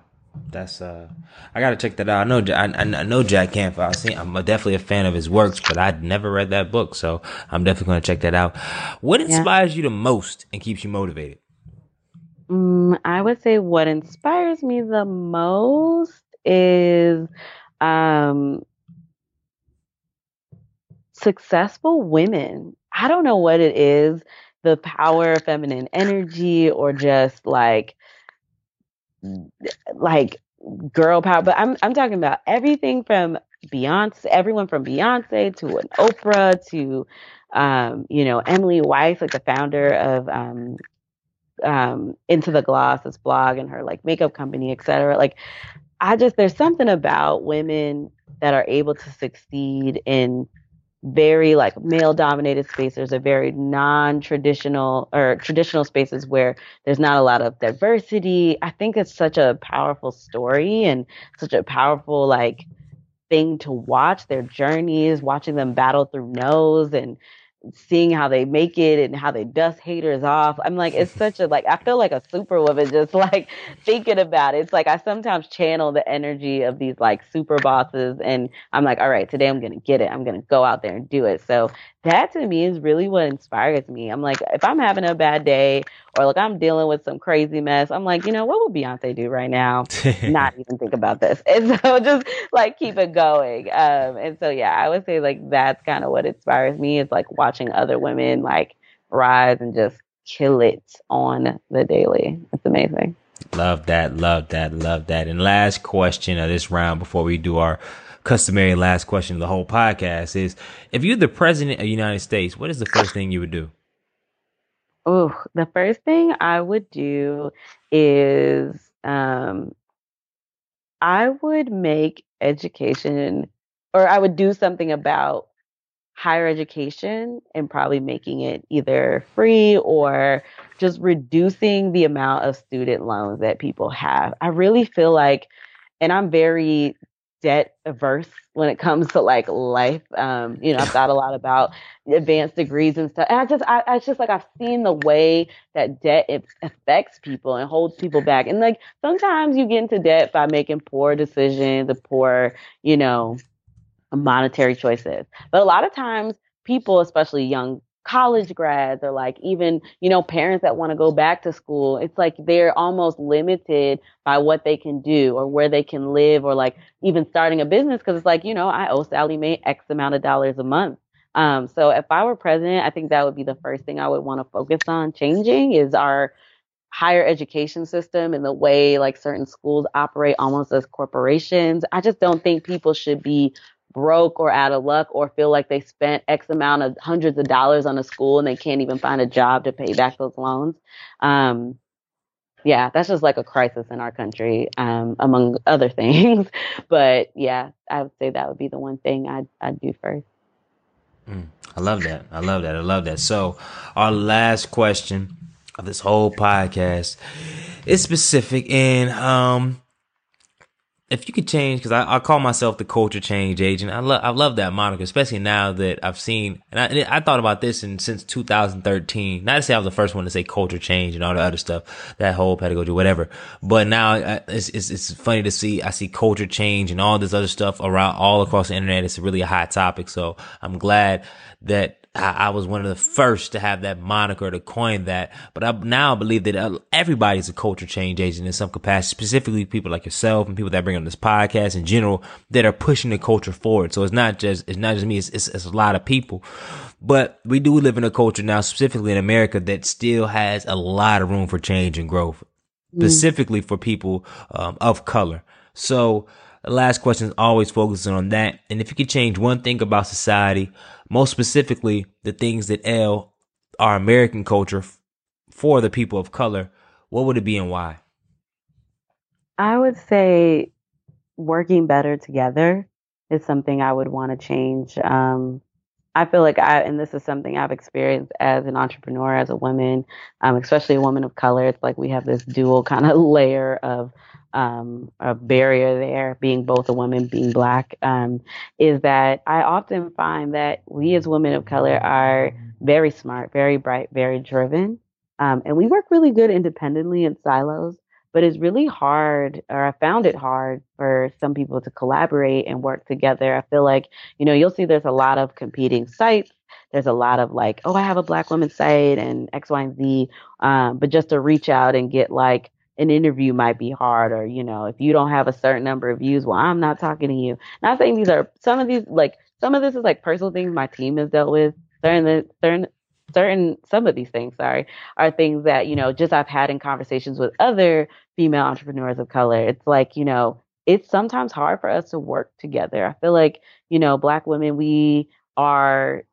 Speaker 1: That's uh, I gotta check that out. I know I, I know Jack Canfield. I seen, I'm definitely a fan of his works, but I'd never read that book, so I'm definitely gonna check that out. What inspires yeah. you the most and keeps you motivated?
Speaker 3: Mm, I would say what inspires me the most is um, successful women. I don't know what it is, the power of feminine energy or just like like girl power, but I'm I'm talking about everything from Beyonce, everyone from Beyonce to an Oprah to um, you know, Emily Weiss, like the founder of um, um, Into the Gloss, this blog and her like makeup company, etc. Like I just there's something about women that are able to succeed in very like male dominated spaces or very non-traditional or traditional spaces where there's not a lot of diversity i think it's such a powerful story and such a powerful like thing to watch their journeys watching them battle through no's and seeing how they make it and how they dust haters off. I'm like, it's such a like I feel like a superwoman just *laughs* like thinking about it. It's like I sometimes channel the energy of these like super bosses and I'm like, all right, today I'm gonna get it. I'm gonna go out there and do it. So that to me is really what inspires me. I'm like, if I'm having a bad day or like I'm dealing with some crazy mess, I'm like, you know, what would Beyonce do right now? Not *laughs* even think about this. And so *laughs* just like keep it going. Um, and so yeah, I would say like that's kind of what inspires me is like watching other women like rise and just kill it on the daily. It's amazing.
Speaker 1: Love that, love that, love that. And last question of this round before we do our customary last question of the whole podcast is if you're the president of the United States, what is the first thing you would do?
Speaker 3: Oh, the first thing I would do is um, I would make education or I would do something about higher education and probably making it either free or just reducing the amount of student loans that people have. I really feel like, and I'm very debt averse when it comes to like life. Um, you know, I've thought a lot about advanced degrees and stuff. And I just, I, I just like, I've seen the way that debt affects people and holds people back. And like, sometimes you get into debt by making poor decisions, the poor, you know, monetary choices. But a lot of times people, especially young college grads or like even, you know, parents that want to go back to school, it's like they're almost limited by what they can do or where they can live or like even starting a business because it's like, you know, I owe Sallie Mae X amount of dollars a month. Um, so if I were president, I think that would be the first thing I would want to focus on changing is our higher education system and the way like certain schools operate almost as corporations. I just don't think people should be broke or out of luck or feel like they spent X amount of hundreds of dollars on a school and they can't even find a job to pay back those loans. Um, yeah, that's just like a crisis in our country, um, among other *laughs* things. but yeah, I would say that would be the one thing I'd, I'd do first.
Speaker 1: Mm, I love that. I love that. I love that. So, our last question of this whole podcast is specific and um if you could change, because I, I, call myself the culture change agent. I love I love that moniker, especially now that I've seen and I, and I thought about this in since 2013. Not to say I was the first one to say culture change and all the other stuff, that whole pedagogy, whatever. But now it's, it's it's funny to see. I see culture change and all this other stuff around all across the internet. It's really a hot topic. So I'm glad that I, was one of the first to have that moniker to coin that. But I now believe that uh, everybody's a culture change agent in some capacity, specifically people like yourself and people that bring on this podcast in general that are pushing the culture forward. So it's not just, it's not just me, it's, it's, it's a lot of people. But we do live in a culture now, specifically in America, that still has a lot of room for change and growth, mm. specifically for people um, of color. So The last question is always focusing on that. And if you could change one thing about society, most specifically the things that ail our American culture for the people of color, what would it be and why?
Speaker 3: I would say working better together is something I would want to change. Um, I feel like I, and this is something I've experienced as an entrepreneur, as a woman, um, especially a woman of color. It's like we have this dual kind of *laughs* layer of um, a barrier there, being both a woman, being black, um, is that I often find that we as women of color are very smart, very bright, very driven, um, and we work really good independently in silos but it's really hard or i found it hard for some people to collaborate and work together. I feel like you know you'll see there's a lot of competing sites. There's a lot of like oh i have a black woman site and x y and z um, but just to reach out and get like an interview might be hard or you know if you don't have a certain number of views well i'm not talking to you. Not saying these are some of these like some of this is like personal things my team has dealt with. Certain certain certain some of these things sorry are things that you know just i've had in conversations with other female entrepreneurs of color. It's like you know it's sometimes hard for us to work together. I feel like you know black women we are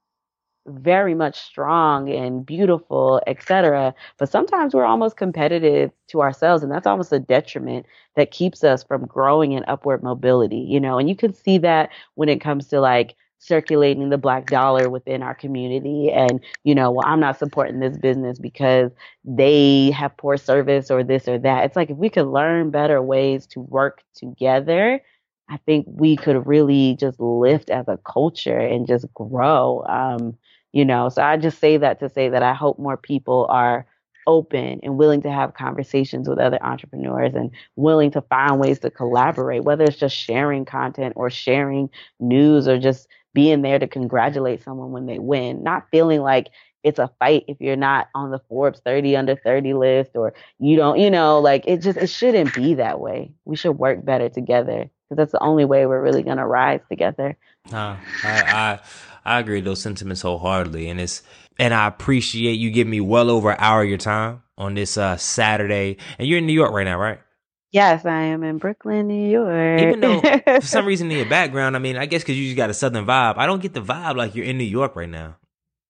Speaker 3: very much strong and beautiful etc but sometimes we're almost competitive to ourselves and that's almost a detriment that keeps us from growing in upward mobility you know? And you can see that when it comes to like circulating the black dollar within our community and you know well i'm not supporting this business because they have poor service or this or that. It's like if we could learn better ways to work together i think we could really just lift as a culture and just grow um you know so i just say that to say that i hope more people are open and willing to have conversations with other entrepreneurs and willing to find ways to collaborate whether it's just sharing content or sharing news or just being there to congratulate someone when they win, not feeling like it's a fight if you're not on the Forbes 30 under 30 list or you don't, you know, like it just it shouldn't be that way. We should work better together because that's the only way we're really gonna rise together.
Speaker 1: Nah, I, I I agree those sentiments wholeheartedly, and it's and I appreciate you giving me well over an hour of your time on this uh Saturday, and you're in New York right now, right?
Speaker 3: Yes, I am in Brooklyn, New York.
Speaker 1: Even though for some *laughs* reason in your background, I mean, I guess because you just got a southern vibe. I don't get the vibe like you're in New York right now.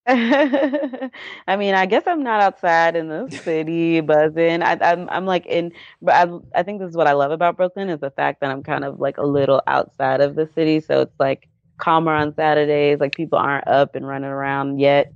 Speaker 1: *laughs*
Speaker 3: I mean, I guess I'm not outside in the city buzzing. I, I'm I'm like in, but I I think this is what I love about Brooklyn is the fact that I'm kind of like a little outside of the city, so it's like calmer on Saturdays. Like people aren't up and running around yet.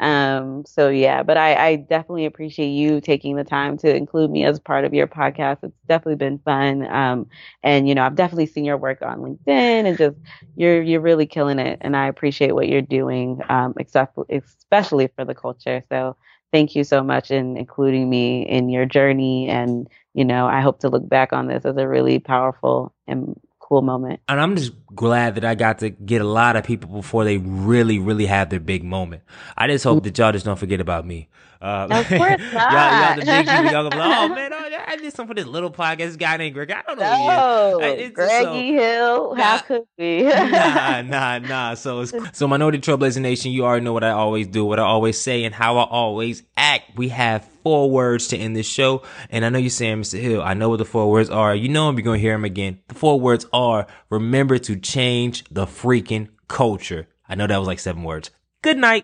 Speaker 3: Um, so yeah, but I, I definitely appreciate you taking the time to include me as part of your podcast. It's definitely been fun. Um, and you know, I've definitely seen your work on LinkedIn and just you're you're really killing it. And I appreciate what you're doing, um, except especially for the culture. So thank you so much in including me in your journey. And you know, I hope to look back on this as a really powerful and cool moment.
Speaker 1: And I'm just glad that I got to get a lot of people before they really, really have their big moment. I just hope mm-hmm. that y'all just don't forget about me.
Speaker 3: Uh, of course not. *laughs*
Speaker 1: y'all, y'all the big y'all go, oh *laughs* man, oh, I did something for this little podcast. This guy named Greg. I don't know.
Speaker 3: No, who Greggy so, Hill. Nah, How could we? *laughs*
Speaker 1: nah, nah, nah. So, so Minority Trailblazer Nation, you already know what I always do, what I always say, and how I always act. We have four words to end this show, and I know you're saying, Mr. Hill, I know what the four words are. You know, I'm gonna hear them again. The four words are: remember to change the freaking culture. I know that was like seven words. Good night.